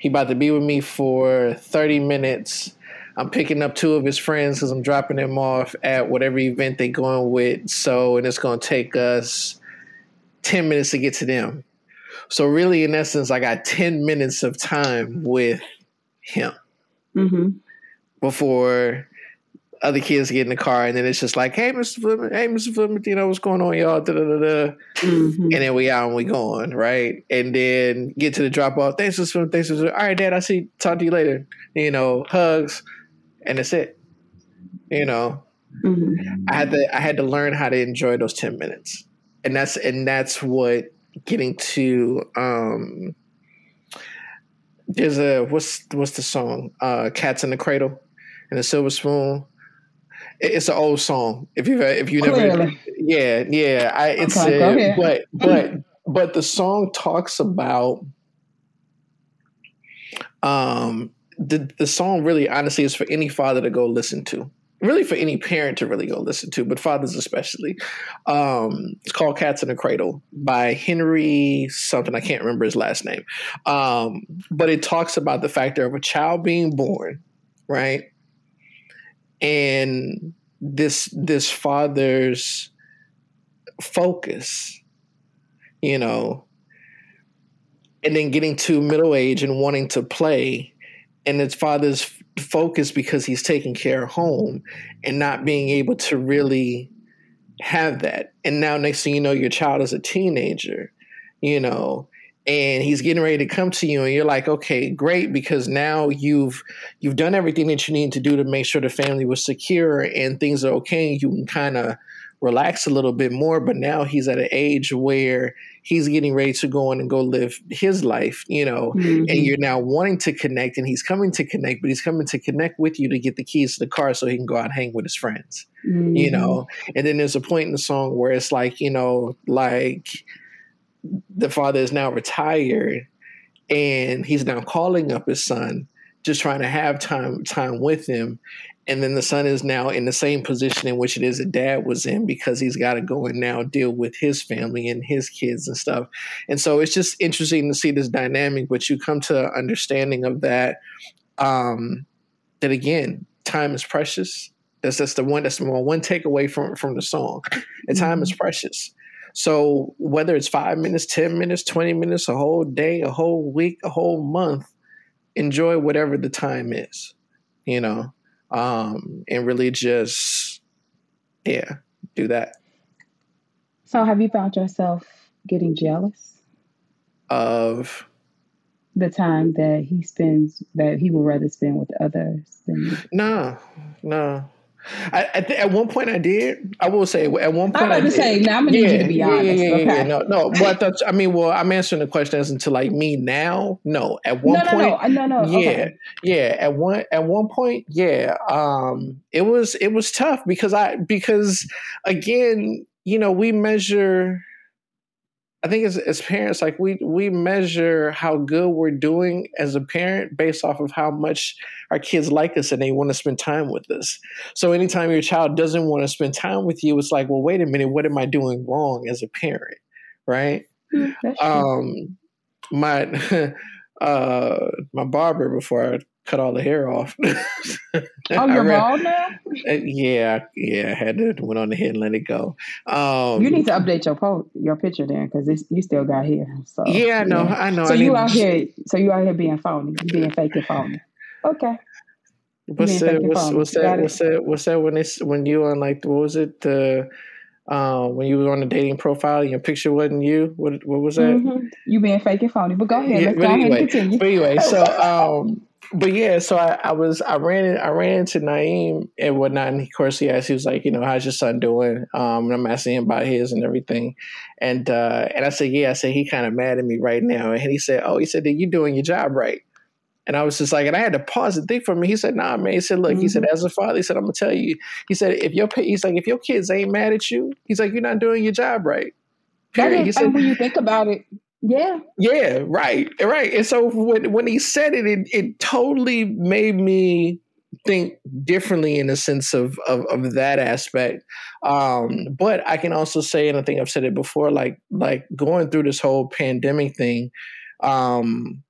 he about to be with me for 30 minutes. I'm picking up two of his friends because I'm dropping them off at whatever event they're going with. So, and it's going to take us 10 minutes to get to them. So, really, in essence, I got 10 minutes of time with him mm-hmm. Before other kids get in the car, and then it's just like, "Hey, Mr. Fleming, hey, Mr. Fleming, you know what's going on, y'all?" Da, da, da, da. Mm-hmm. And then we out and we going right, and then get to the drop off. Thanks, Mr. Fleming. Thanks, Mr. All right, Dad. I see. Talk to you later. You know, hugs, and that's it. You know, mm-hmm. I had to I had to learn how to enjoy those ten minutes, and that's and that's what getting to. um There's a what's what's the song? Uh, Cats in the Cradle and the Silver Spoon it's an old song. If you if you never, yeah, yeah. I it's okay, uh, but [clears throat] but but the song talks about um the the song really honestly is for any father to go listen to. Really for any parent to really go listen to, but fathers especially. Um, it's called "Cats in the Cradle" by Henry something I can't remember his last name, um, but it talks about the fact of a child being born, right? And this this father's focus you know and then getting to middle age and wanting to play and his father's focus because he's taking care of home and not being able to really have that. And now next thing you know your child is a teenager you know and he's getting ready to come to you and you're like okay great because now you've you've done everything that you need to do to make sure the family was secure and things are okay you can kind of relax a little bit more but now he's at an age where he's getting ready to go in and go live his life you know mm-hmm. and you're now wanting to connect and he's coming to connect but he's coming to connect with you to get the keys to the car so he can go out and hang with his friends mm-hmm. you know and then there's a point in the song where it's like you know like the father is now retired and he's now calling up his son just trying to have time time with him. And then the son is now in the same position in which it is that dad was in because he's got to go and now deal with his family and his kids and stuff. And so it's just interesting to see this dynamic but you come to understanding of that um that again time is precious. That's that's the one that's the one takeaway from from the song. And time mm-hmm. is precious so whether it's five minutes, 10 minutes, 20 minutes, a whole day, a whole week, a whole month, enjoy whatever the time is, you know, um, and really just, yeah, do that. So have you found yourself getting jealous? Of? The time that he spends that he would rather spend with others than no no I, I th- at one point I did. I will say at one point I'm about I to say now I'm gonna yeah, need you to be honest. Yeah, yeah, okay. yeah, no, no. But I thought I mean, well, I'm answering the question as into like me now. No, at one no, point, no, no, no, yeah, okay. yeah. At one at one point, yeah. Um, it was it was tough because I because again, you know, we measure I think as, as parents, like we we measure how good we're doing as a parent based off of how much our kids like us and they want to spend time with us. So anytime your child doesn't want to spend time with you, it's like, well, wait a minute, what am I doing wrong as a parent, right? Mm, um, my [laughs] uh, my barber before I cut all the hair off. [laughs] oh, you're bald now? Uh, yeah, yeah. I had to went on the head and let it go. Um, you need to update your po- your picture then because you still got hair. So yeah, I know, yeah. I know. So I you out here? So you out here being phony? You being fake and phony? Okay. What's that? What's, what's that? What's that? What's that? When they when you on like what was it the uh, when you were on the dating profile, your picture wasn't you. What what was that? Mm-hmm. You being fake and phony. But go ahead. Let's go anyway, ahead and continue. But anyway, so [laughs] um, but yeah, so I, I, was I ran I ran into Naeem and whatnot, and of course he asked, he was like, you know, how's your son doing? Um, and I'm asking him about his and everything, and uh, and I said, yeah, I said he kind of mad at me right now, and he said, oh, he said, that you doing your job right? And I was just like, and I had to pause and think for me. He said, "Nah, man." He said, "Look," mm-hmm. he said, mm-hmm. "As a father, he said, I'm gonna tell you." He said, "If your he's like, if your kids ain't mad at you, he's like, you're not doing your job right." Period. He said, when you think about it, yeah. Yeah, right, right. And so when when he said it, it, it totally made me think differently in the sense of of, of that aspect. Um, but I can also say, and I think I've said it before, like like going through this whole pandemic thing. Um,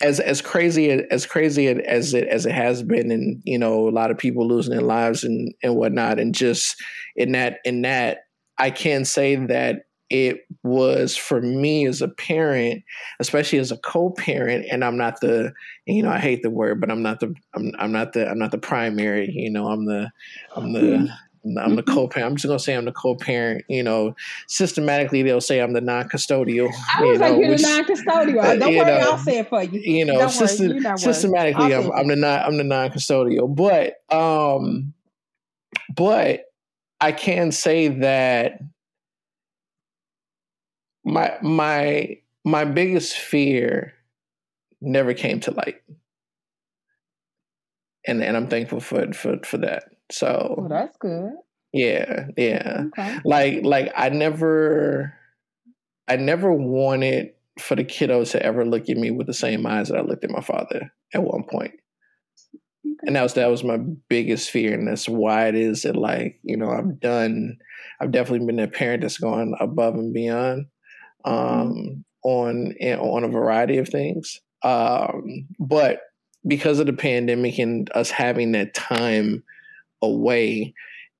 as as crazy as crazy as it as it has been, and you know, a lot of people losing their lives and and whatnot, and just in that in that, I can say that it was for me as a parent, especially as a co-parent, and I'm not the, you know, I hate the word, but I'm not the, I'm, I'm not the, I'm not the primary. You know, I'm the, I'm the. Hmm. Mm-hmm. I'm the co-parent. I'm just gonna say I'm the co-parent. You know, systematically they'll say I'm the non-custodial. I was you like, know, you're which, the non-custodial. Don't [laughs] worry, know, I'll say it for you. You know, system, systematically, I'm, I'm the non, I'm the non-custodial. But, um, but I can say that my my my biggest fear never came to light and and i'm thankful for for for that so well, that's good yeah yeah okay. like like i never i never wanted for the kiddos to ever look at me with the same eyes that i looked at my father at one point okay. and that was that was my biggest fear and that's why it is that like you know i've done i've definitely been a parent that's gone above and beyond Mm-hmm. um, on on a variety of things. Um, but because of the pandemic and us having that time away,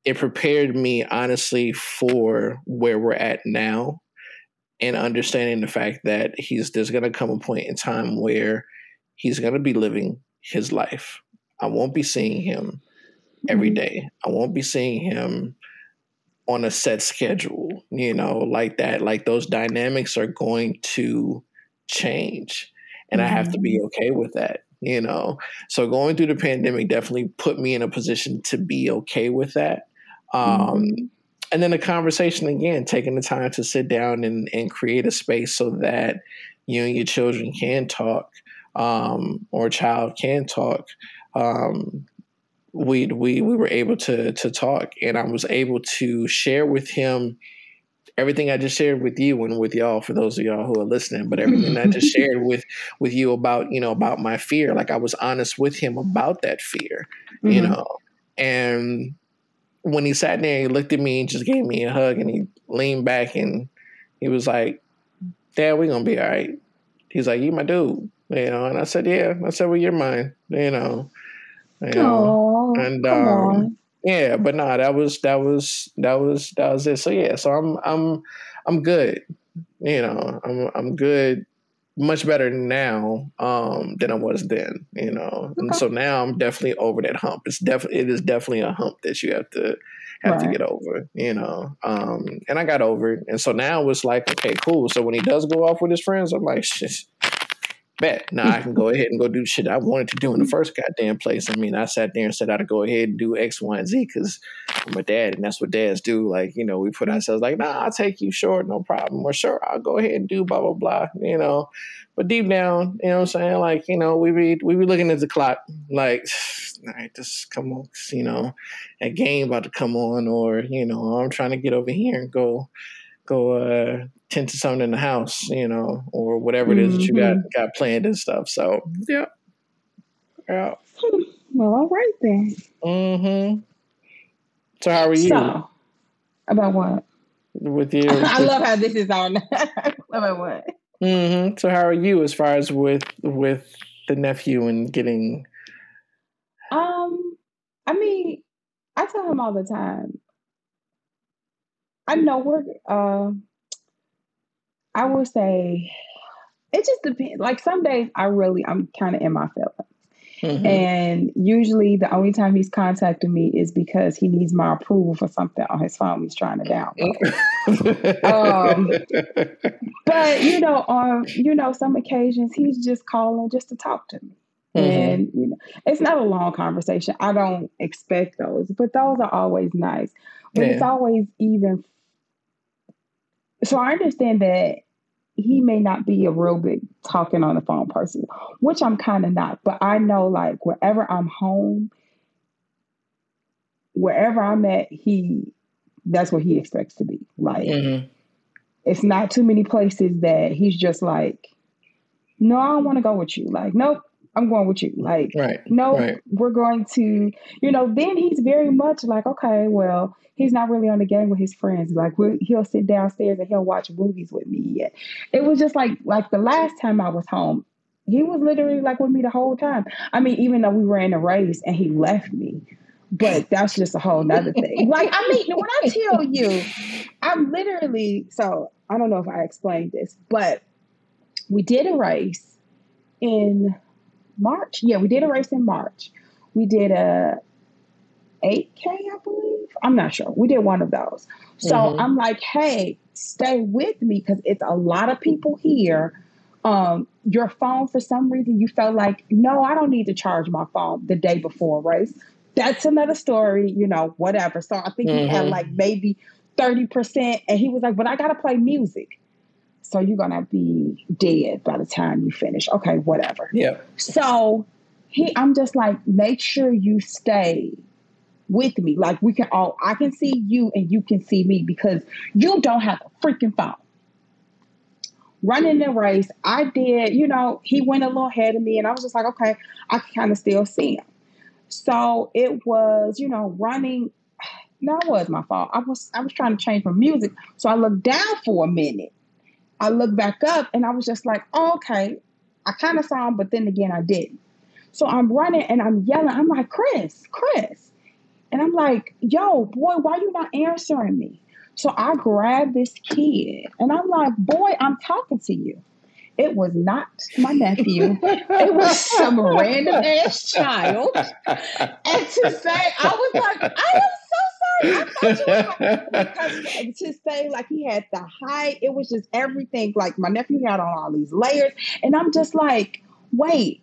it prepared me honestly for where we're at now and understanding the fact that he's there's going to come a point in time where he's going to be living his life. I won't be seeing him every mm-hmm. I won't be seeing him on a set schedule, you know, like that. Like those dynamics are going to change. And mm-hmm. I have to be mm-hmm. okay with that, you know. So going through the pandemic definitely put me in a position to be okay with that. Um, mm-hmm. And then the conversation again, taking the time to sit down and, and create a space so that you and your children can talk um, or a child can talk. Um, we we we were able to to talk, and I was able to share with him everything I just shared with you and with y'all for those of y'all who are listening, but everything I just [laughs] shared with with you about you know about my fear, like I was honest with him about that fear, mm-hmm. you know, and when he sat there, he looked at me and just gave me a hug, and he leaned back and he was like, "Dad, we're gonna be all right." He's like, "You my dude," you know, and I said, "Yeah." I said, "Well, you're mine," you know. You know? Aww, and um, yeah, but no, nah, that was that was that was that was it. So yeah, so I'm I'm I'm good. You know, I'm I'm good much better now um, than I was then, you know. And so now I'm definitely over that hump. It's definitely it is definitely a hump that you have to have right. to get over, you know. Um, and I got over it. And so now it's like, okay, cool. So when he does go off with his friends, I'm like, shit, bet now I can go ahead and go do shit I wanted to do in the first goddamn place. I mean, I sat there and said I'd go ahead and do X, Y, and Z because I'm a dad, and that's what dads do. Like, you know, we put ourselves like, nah, I'll take you short, no problem. Or sure, I'll go ahead and do blah blah blah. You know, but deep down, you know what I'm saying? Like, you know, we be we be looking at the clock, like, [sighs] all right, just come on, you know, a game about to come on, or you know, I'm trying to get over here and go go uh, tend to something in the house, you know, or whatever it is mm-hmm. that you got mm-hmm. got planned and stuff. So yeah, yeah. Well, all right then. Mm-hmm. So how are you? So, about what? With you? [laughs] I love how this is on. [laughs] about what? Mm-hmm. So how are you as far as with with the nephew and getting? Um, I mean, I tell him all the time. I know we're. Uh, I will say it just depends. Like some days, I really I'm kind of in my feelings, Mm-hmm. And usually the only time he's contacting me is because he needs my approval for something on his phone he's trying to download. um, but you know, on you know, some occasions he's just calling just to talk to me. Mm-hmm. And you know, it's not a long conversation. I don't expect those, but those are always nice. But yeah. it's always even so I understand that he may not be a real big talking on the phone person, which I'm kind of not. But I know, like, wherever I'm home, wherever I'm at, he that's what he expects to be. Like, mm-hmm. it's not too many places that he's just like, no, I don't want to go with you. Like, nope, I'm going with you. Like, right, no, right. we're going to, you know, then he's very much like, okay, well, he's not really on the game with his friends. Like, he'll sit downstairs and he'll watch movies with me. It was just like, like the last time I was home, he was literally like with me the whole time. I mean, even though we were in a race and he left me, but that's just a whole nother thing. [laughs] Like, I mean, when I tell you, I'm literally, so I don't know if I explained this, but we did a race in March. Yeah, we did a race in March. We did a 8K, I believe. I'm not sure. We did one of those. So mm-hmm. I'm like, hey, stay with me because it's a lot of people here. Um, your phone, for some reason, you felt like, no, I don't need to charge my phone the day before race. That's another story, you know, whatever. So I think mm-hmm. he had mm-hmm. like maybe 30%. And he was like, but I got to play music so you're gonna be dead by the time you finish. Okay, whatever. Yeah. So he, I'm just like, make sure you stay with me. Like we can all, I can see you and you can see me because you don't have a freaking phone. Running the race, I did. You know, he went a little ahead of me, and I was just like, okay, I can kind of still see him. So it was, you know, running. [sighs] That was my fault. I was I was trying to change my music, so I looked down for a minute I looked back up and I was just like, oh, okay. I kind of saw him, but then again, I didn't. So I'm running and I'm yelling. I'm like, Chris, Chris. And I'm like, yo, boy, why you not answering me? So I grabbed this kid and I'm like, boy, I'm talking to you. It was not my nephew. it was some random ass child. And to say, I was like, I. I [laughs] because to say like he had the height, it was just everything. Like my nephew had on all these layers, and I'm just like, wait.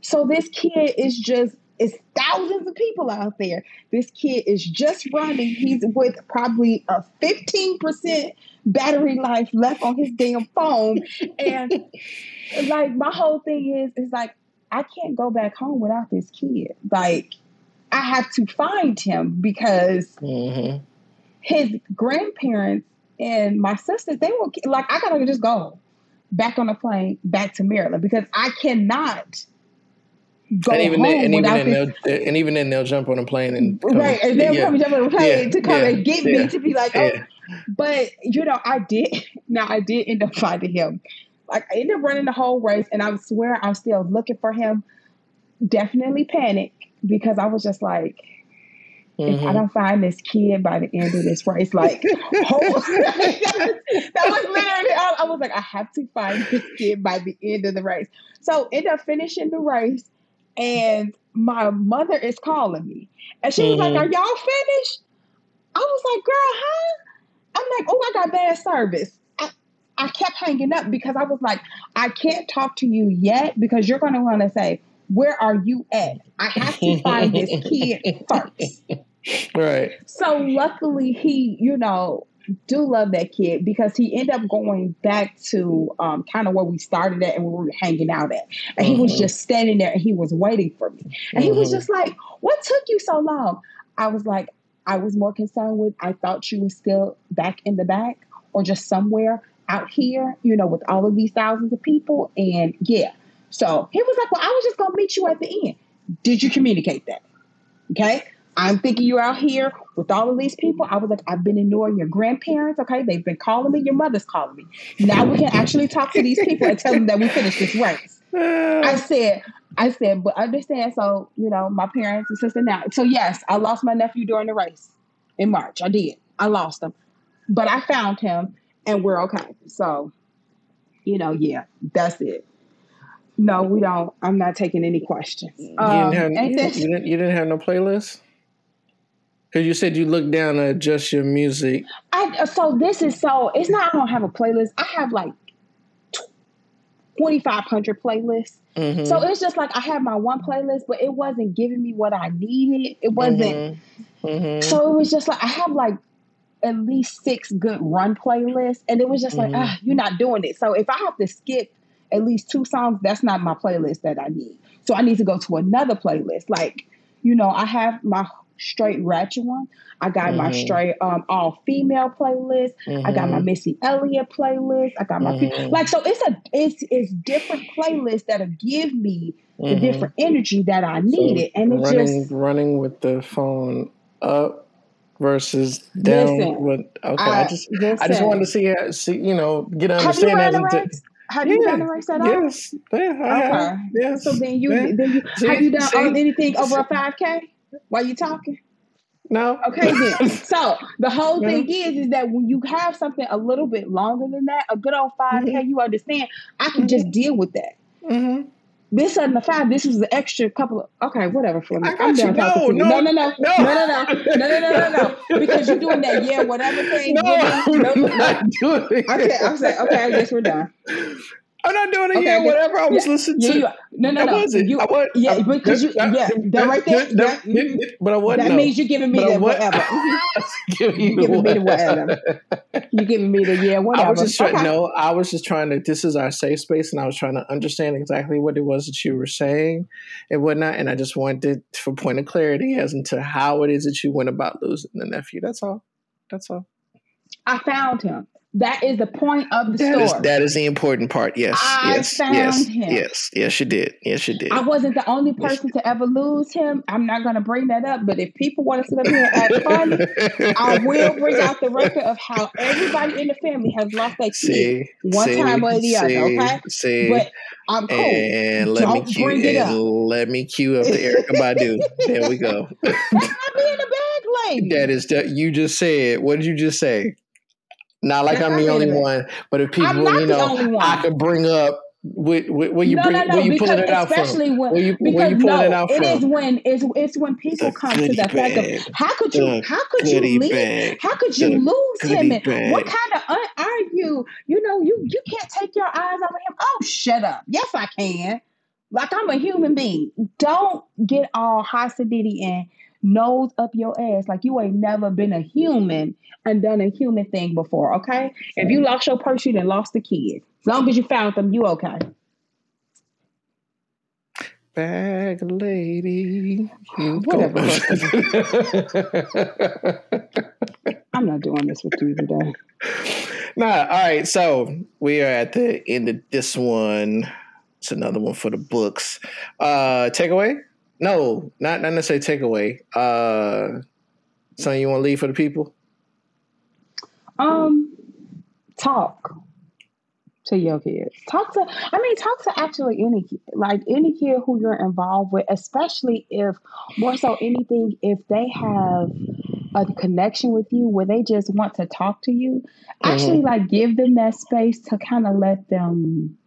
So this kid is just it's thousands of people out there. This kid is just running. He's with probably a 15% battery life left on his damn phone. And like my whole thing is is like I can't go back home without this kid. Like I have to find him because mm-hmm. his grandparents and my sisters, they were like, I gotta just go back on the plane back to Maryland because I cannot go and even home then, and even then this. and even then they'll jump on a plane and come, right and they'll yeah. come jump on a plane yeah. to come yeah. and get me to be like oh but you know I did [laughs] now I did end up finding him like I ended up running the whole race and I swear I'm still looking for him definitely panic because I was just like Mm-hmm. if I mm-hmm. don't find this kid by the end of this race, like, [laughs] that was literally, I, I, was like, I have to find this kid by the end of the race. So end up finishing the race, and my mother is calling me. And she was mm-hmm. like, Are y'all finished? I was like, Girl, huh? I'm like, Oh, I got bad service. I kept hanging up because I was like, I can't talk to you yet because you're going to want to say, Where are you at? I have to find this kid first. [laughs] Right. So luckily, he, you know, do love that kid because he ended up going back to um, kind of where we started at and we were hanging out at. And mm-hmm. he was mm-hmm. just standing there and he was waiting for me. And mm-hmm. he was mm-hmm. just like, What took you so long? I was like, I was more concerned with, I thought you were still back in the back or just somewhere out here, you know, with all of these thousands of people. And yeah. So he was like, Well, I was just going to meet you at the end. Did you communicate that? Okay. I'm thinking you're out here with all of these people. I was like, I've been ignoring your grandparents. Okay, they've been calling me. Your mother's calling me. Now we can actually talk to these people and tell them that we finished this race. I [sighs] said, I said, but understand. So you know, my parents and sister now. So yes, I lost my nephew during the race in March. I did. I lost him, but I found him, and we're okay. So, you know, yeah, that's it. No, we don't. I'm not taking any questions. You Um, didn't have ain't you, didn't, you didn't have no playlist? Because you said you looked down at just your music. I so this is so it's not I don't have a playlist. I have like twenty five hundred playlists. Mhm. So it's just like I had my one playlist, but it wasn't giving me what I needed. It wasn't. Mhm. Mhm. So it was just like I have like at least six good run playlists, and it was just like Mhm. ah, you're not doing it. So if I have to skip at least two songs, that's not my playlist that I need. So I need to go to another playlist. Like you know, I have my straight ratchet one. I got my Mhm. straight um all female playlist. I got my Mhm. Missy Elliott playlist. I got my fe- Mhm. like so it's a it's it's different playlists that'll give me the Mhm. different energy that I needed, and it running just running with the phone up versus down. Listen, with okay, I, I just I just wanted to see see you know get an Have you understanding. Ran a as to- race? Have you Yeah, done a race at all? Yes, yeah. Okay. Yes. So then you yeah. then you have you done anything over a five k while you talking? No. Okay then. [laughs] so the whole No. thing is is that when you have something a little bit longer than that, a good old 5 k, you understand I can just deal with that. hmm This isn't a five. This was the extra couple of okay, whatever. For me, I'm done talking No, to you. no, No, no, no, no. no, no, no, no, no, no, no, no, because you're doing that. Yeah, whatever thing. [laughs] No, with me. I'm not doing it. Okay, I'm saying okay. I guess we're done. [laughs] I'm not doing it Okay, yet. Whatever. I was yeah, listening Yeah, to. you, no, no, I no. wasn't. You, I was, yeah, I- because you, that- yeah, that- that right there. that- that- yeah, mhm. But I wasn't. That no. means you're giving me But I whatever. [laughs] Giving you You're giving me the whatever. You're giving me the yeah, whatever. [laughs] I was just trying. okay. No, I was just trying to. This is our safe space, and I was trying to understand exactly what it was that you were saying and whatnot. And I just wanted for point of clarity as into how it is that you went about losing the nephew. That's all. That's all. I found him. That is the point of the That is story. that is the important part. Yes. I yes. found yes. him. Yes. Yes. You did. Yes, you did. I wasn't the only person to ever lose him. I'm not going to bring that up. But if people want to sit up here and act funny, I will bring out the record of how everybody in the family has lost their kid one see, time or the other. Okay, See. but I'm cool. and let me Don't cue bring it up. let me cue up the Erykah Badu. there we go. That's [laughs] not being a bad lady. That is that you just said. What did you just say? Not like I'm the only one, but if people, I'm not you the know, only one. I could bring up where, where, where you no, bring, no, no, where you because pulling it out from. when Where you where because you pulling no, it out from? it is when it's it's when people The come to goodie the fact of how could you The how could you leave bag. how could you The lose him and bag. what kind of un- are you you know you you can't take your eyes off of him oh shut up yes I can like I'm a human being don't get all hostility and nose up your ass like you ain't never been a human and done a human thing before okay if you lost your purse you done lost the kid as long as you found them you okay Bag lady. You Whatever. I'm not doing this with you today. [laughs] nah, all right. So we are at the end of this one. It's another one for the books. Uh takeaway? No, not not necessarily takeaway. Uh something you want to leave for the people? Um, talk to your kids. Talk to, I mean, talk to actually any kid, like any kid who you're involved with, especially if more so anything, if they have a connection with you where they just want to talk to you, actually like give them that space to kind of let them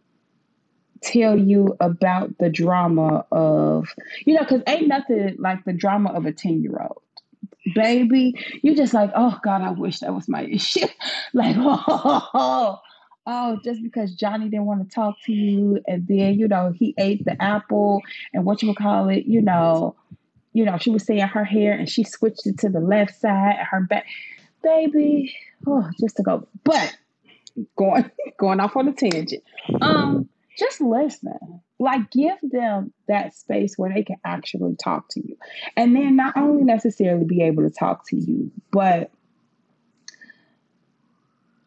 tell you about the drama of, you know, because ain't nothing like the drama of a 10 year old baby, you just like, oh God, I wish that was my [laughs] issue. like, oh, [laughs] oh, just because Johnny didn't want to talk to you, and then you know he ate the apple, and what you would call it, you know, you know, she was saying her hair, and she switched it to the left side, and her back, baby, oh, just to go, but going [laughs] going off on a tangent, um, just listen. Like, give them that space where they can actually talk to you. And then not only necessarily be able to talk to you, but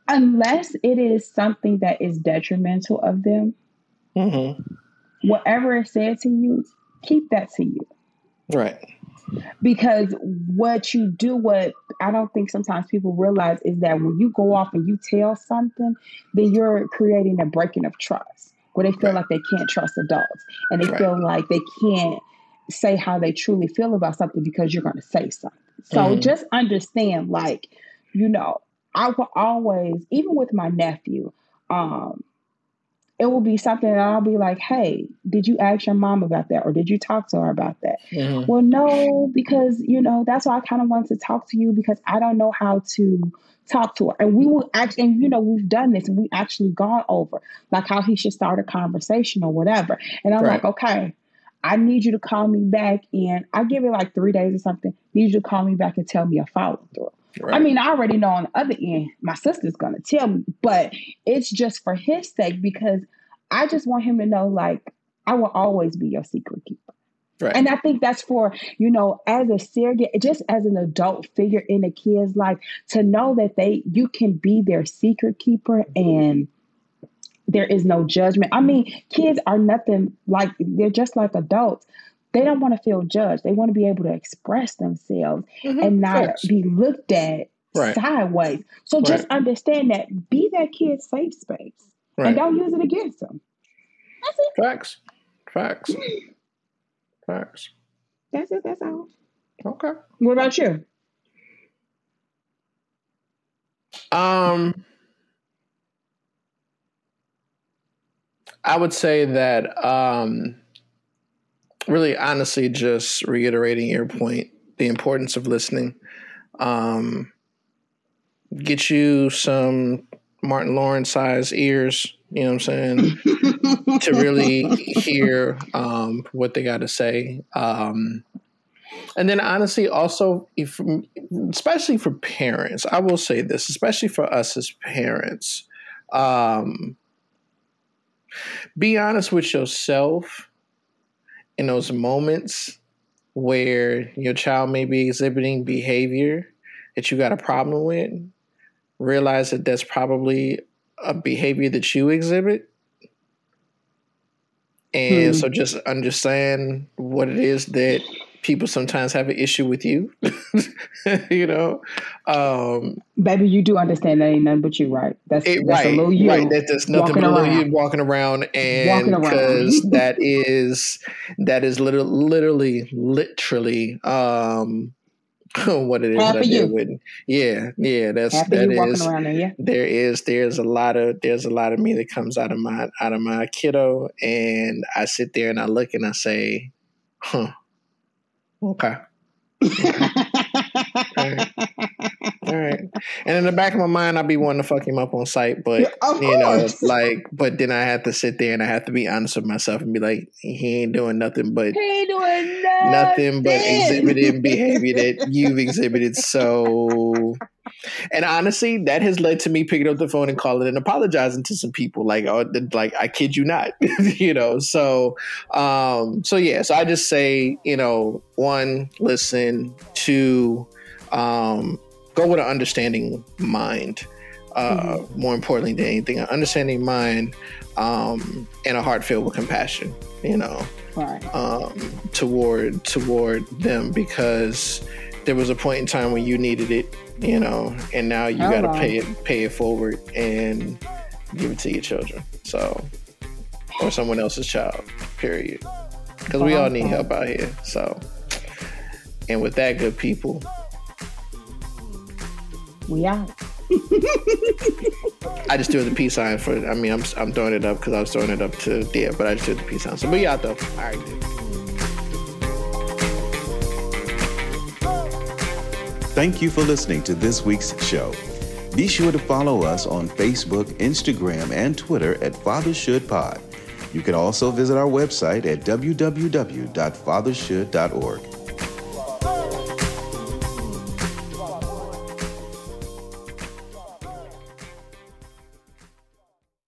unless it is something that is detrimental of them, Mm-hmm. whatever is said to you, keep that to you. Right. Because what you do, what I don't think sometimes people realize is that when you go off and you tell something, then you're creating a breaking of trust where they feel Right. like they can't trust adults and they Right. feel like they can't say how they truly feel about something because you're going to say something. So Mhm. just understand, like, you know, I will always, even with my nephew, um, it will be something that I'll be like, hey, did you ask your mom about that? Or did you talk to her about that? Mm-hmm. Well, no, because, you know, that's why I kind of want to talk to you because I don't know how to talk to her. And we will actually, and you know, we've done this and we actually gone over like how he should start a conversation or whatever. And I'm right. like, okay, I need you to call me back and I give it like three days or something. Need you to call me back and tell me a follow through. Right. I mean, I already know on the other end, my sister's gonna tell me, but it's just for his sake because I just want him to know, like, I will always be your secret keeper. Right. And I think that's for, you know, as a surrogate, just as an adult figure in a kid's life, to know that they you can be their secret keeper and there is no judgment. I mean, kids are nothing like they're just like adults they don't want to feel judged. They want to be able to express themselves mm-hmm. and not be looked at right. sideways. So right. just understand that. Be that kid's safe space. Right. And don't use it against them. That's it. Facts. Facts. Facts. That's it. That's all. Okay. What about you? Um I would say that um really honestly just reiterating your point the importance of listening. Um, get you some martin lawrence size ears you know what i'm saying? [laughs] To really hear um, what they got to say. Um, and then honestly also if, especially for parents i will say this especially for us as parents um, be honest with yourself in those moments where your child may be exhibiting behavior that you got a problem with, realize that that's probably a behavior that you exhibit. And hmm. so just understand what it is that people sometimes have an issue with you. [laughs] you know, um, baby, you do understand that ain't nothing but you, right? That's, it, that's right, a little you, right? That, that's nothing but a you walking around, and because [laughs] that is that is literally, literally, literally. Um, [laughs] what it is Half that you. with yeah yeah that's Half that is there, yeah. there is there's a lot of there's a lot of me that comes out of my out of my kiddo and i sit there and i look and i say huh Okay. [laughs] Right. All right. And in the back of my mind, I'd be wanting to fuck him up on sight, but you know, like, but then I have to sit there and I have to be honest with myself and be like, he ain't doing nothing but doing nothing, nothing but exhibiting [laughs] behavior that you've exhibited. So and honestly, that has led to me picking up the phone and calling and apologizing to some people. Like, oh, like I kid you not, [laughs] you know. So, um, so yeah. So I just say, you know, one, listen. Two, um, go with an understanding mind. Uh, mm-hmm. More importantly than anything, an understanding mind um, and a heart filled with compassion. You know, right. um, toward toward them because there was a point in time when you needed it you know, and now you got to pay it pay it forward and give it to your children. So, or someone else's child. Period. Because we all need help out here. So, and with that, good people, we out. [laughs] I just do the peace sign for. I mean, I'm I'm throwing it up because I was throwing it up to yeah, but I just did the peace sign. So, we out though. All right. Dude. Thank you for listening to this week's show. Be sure to follow us on Facebook, Instagram, and Twitter at FatherShouldPod. You can also visit our website at www.fathershould.org.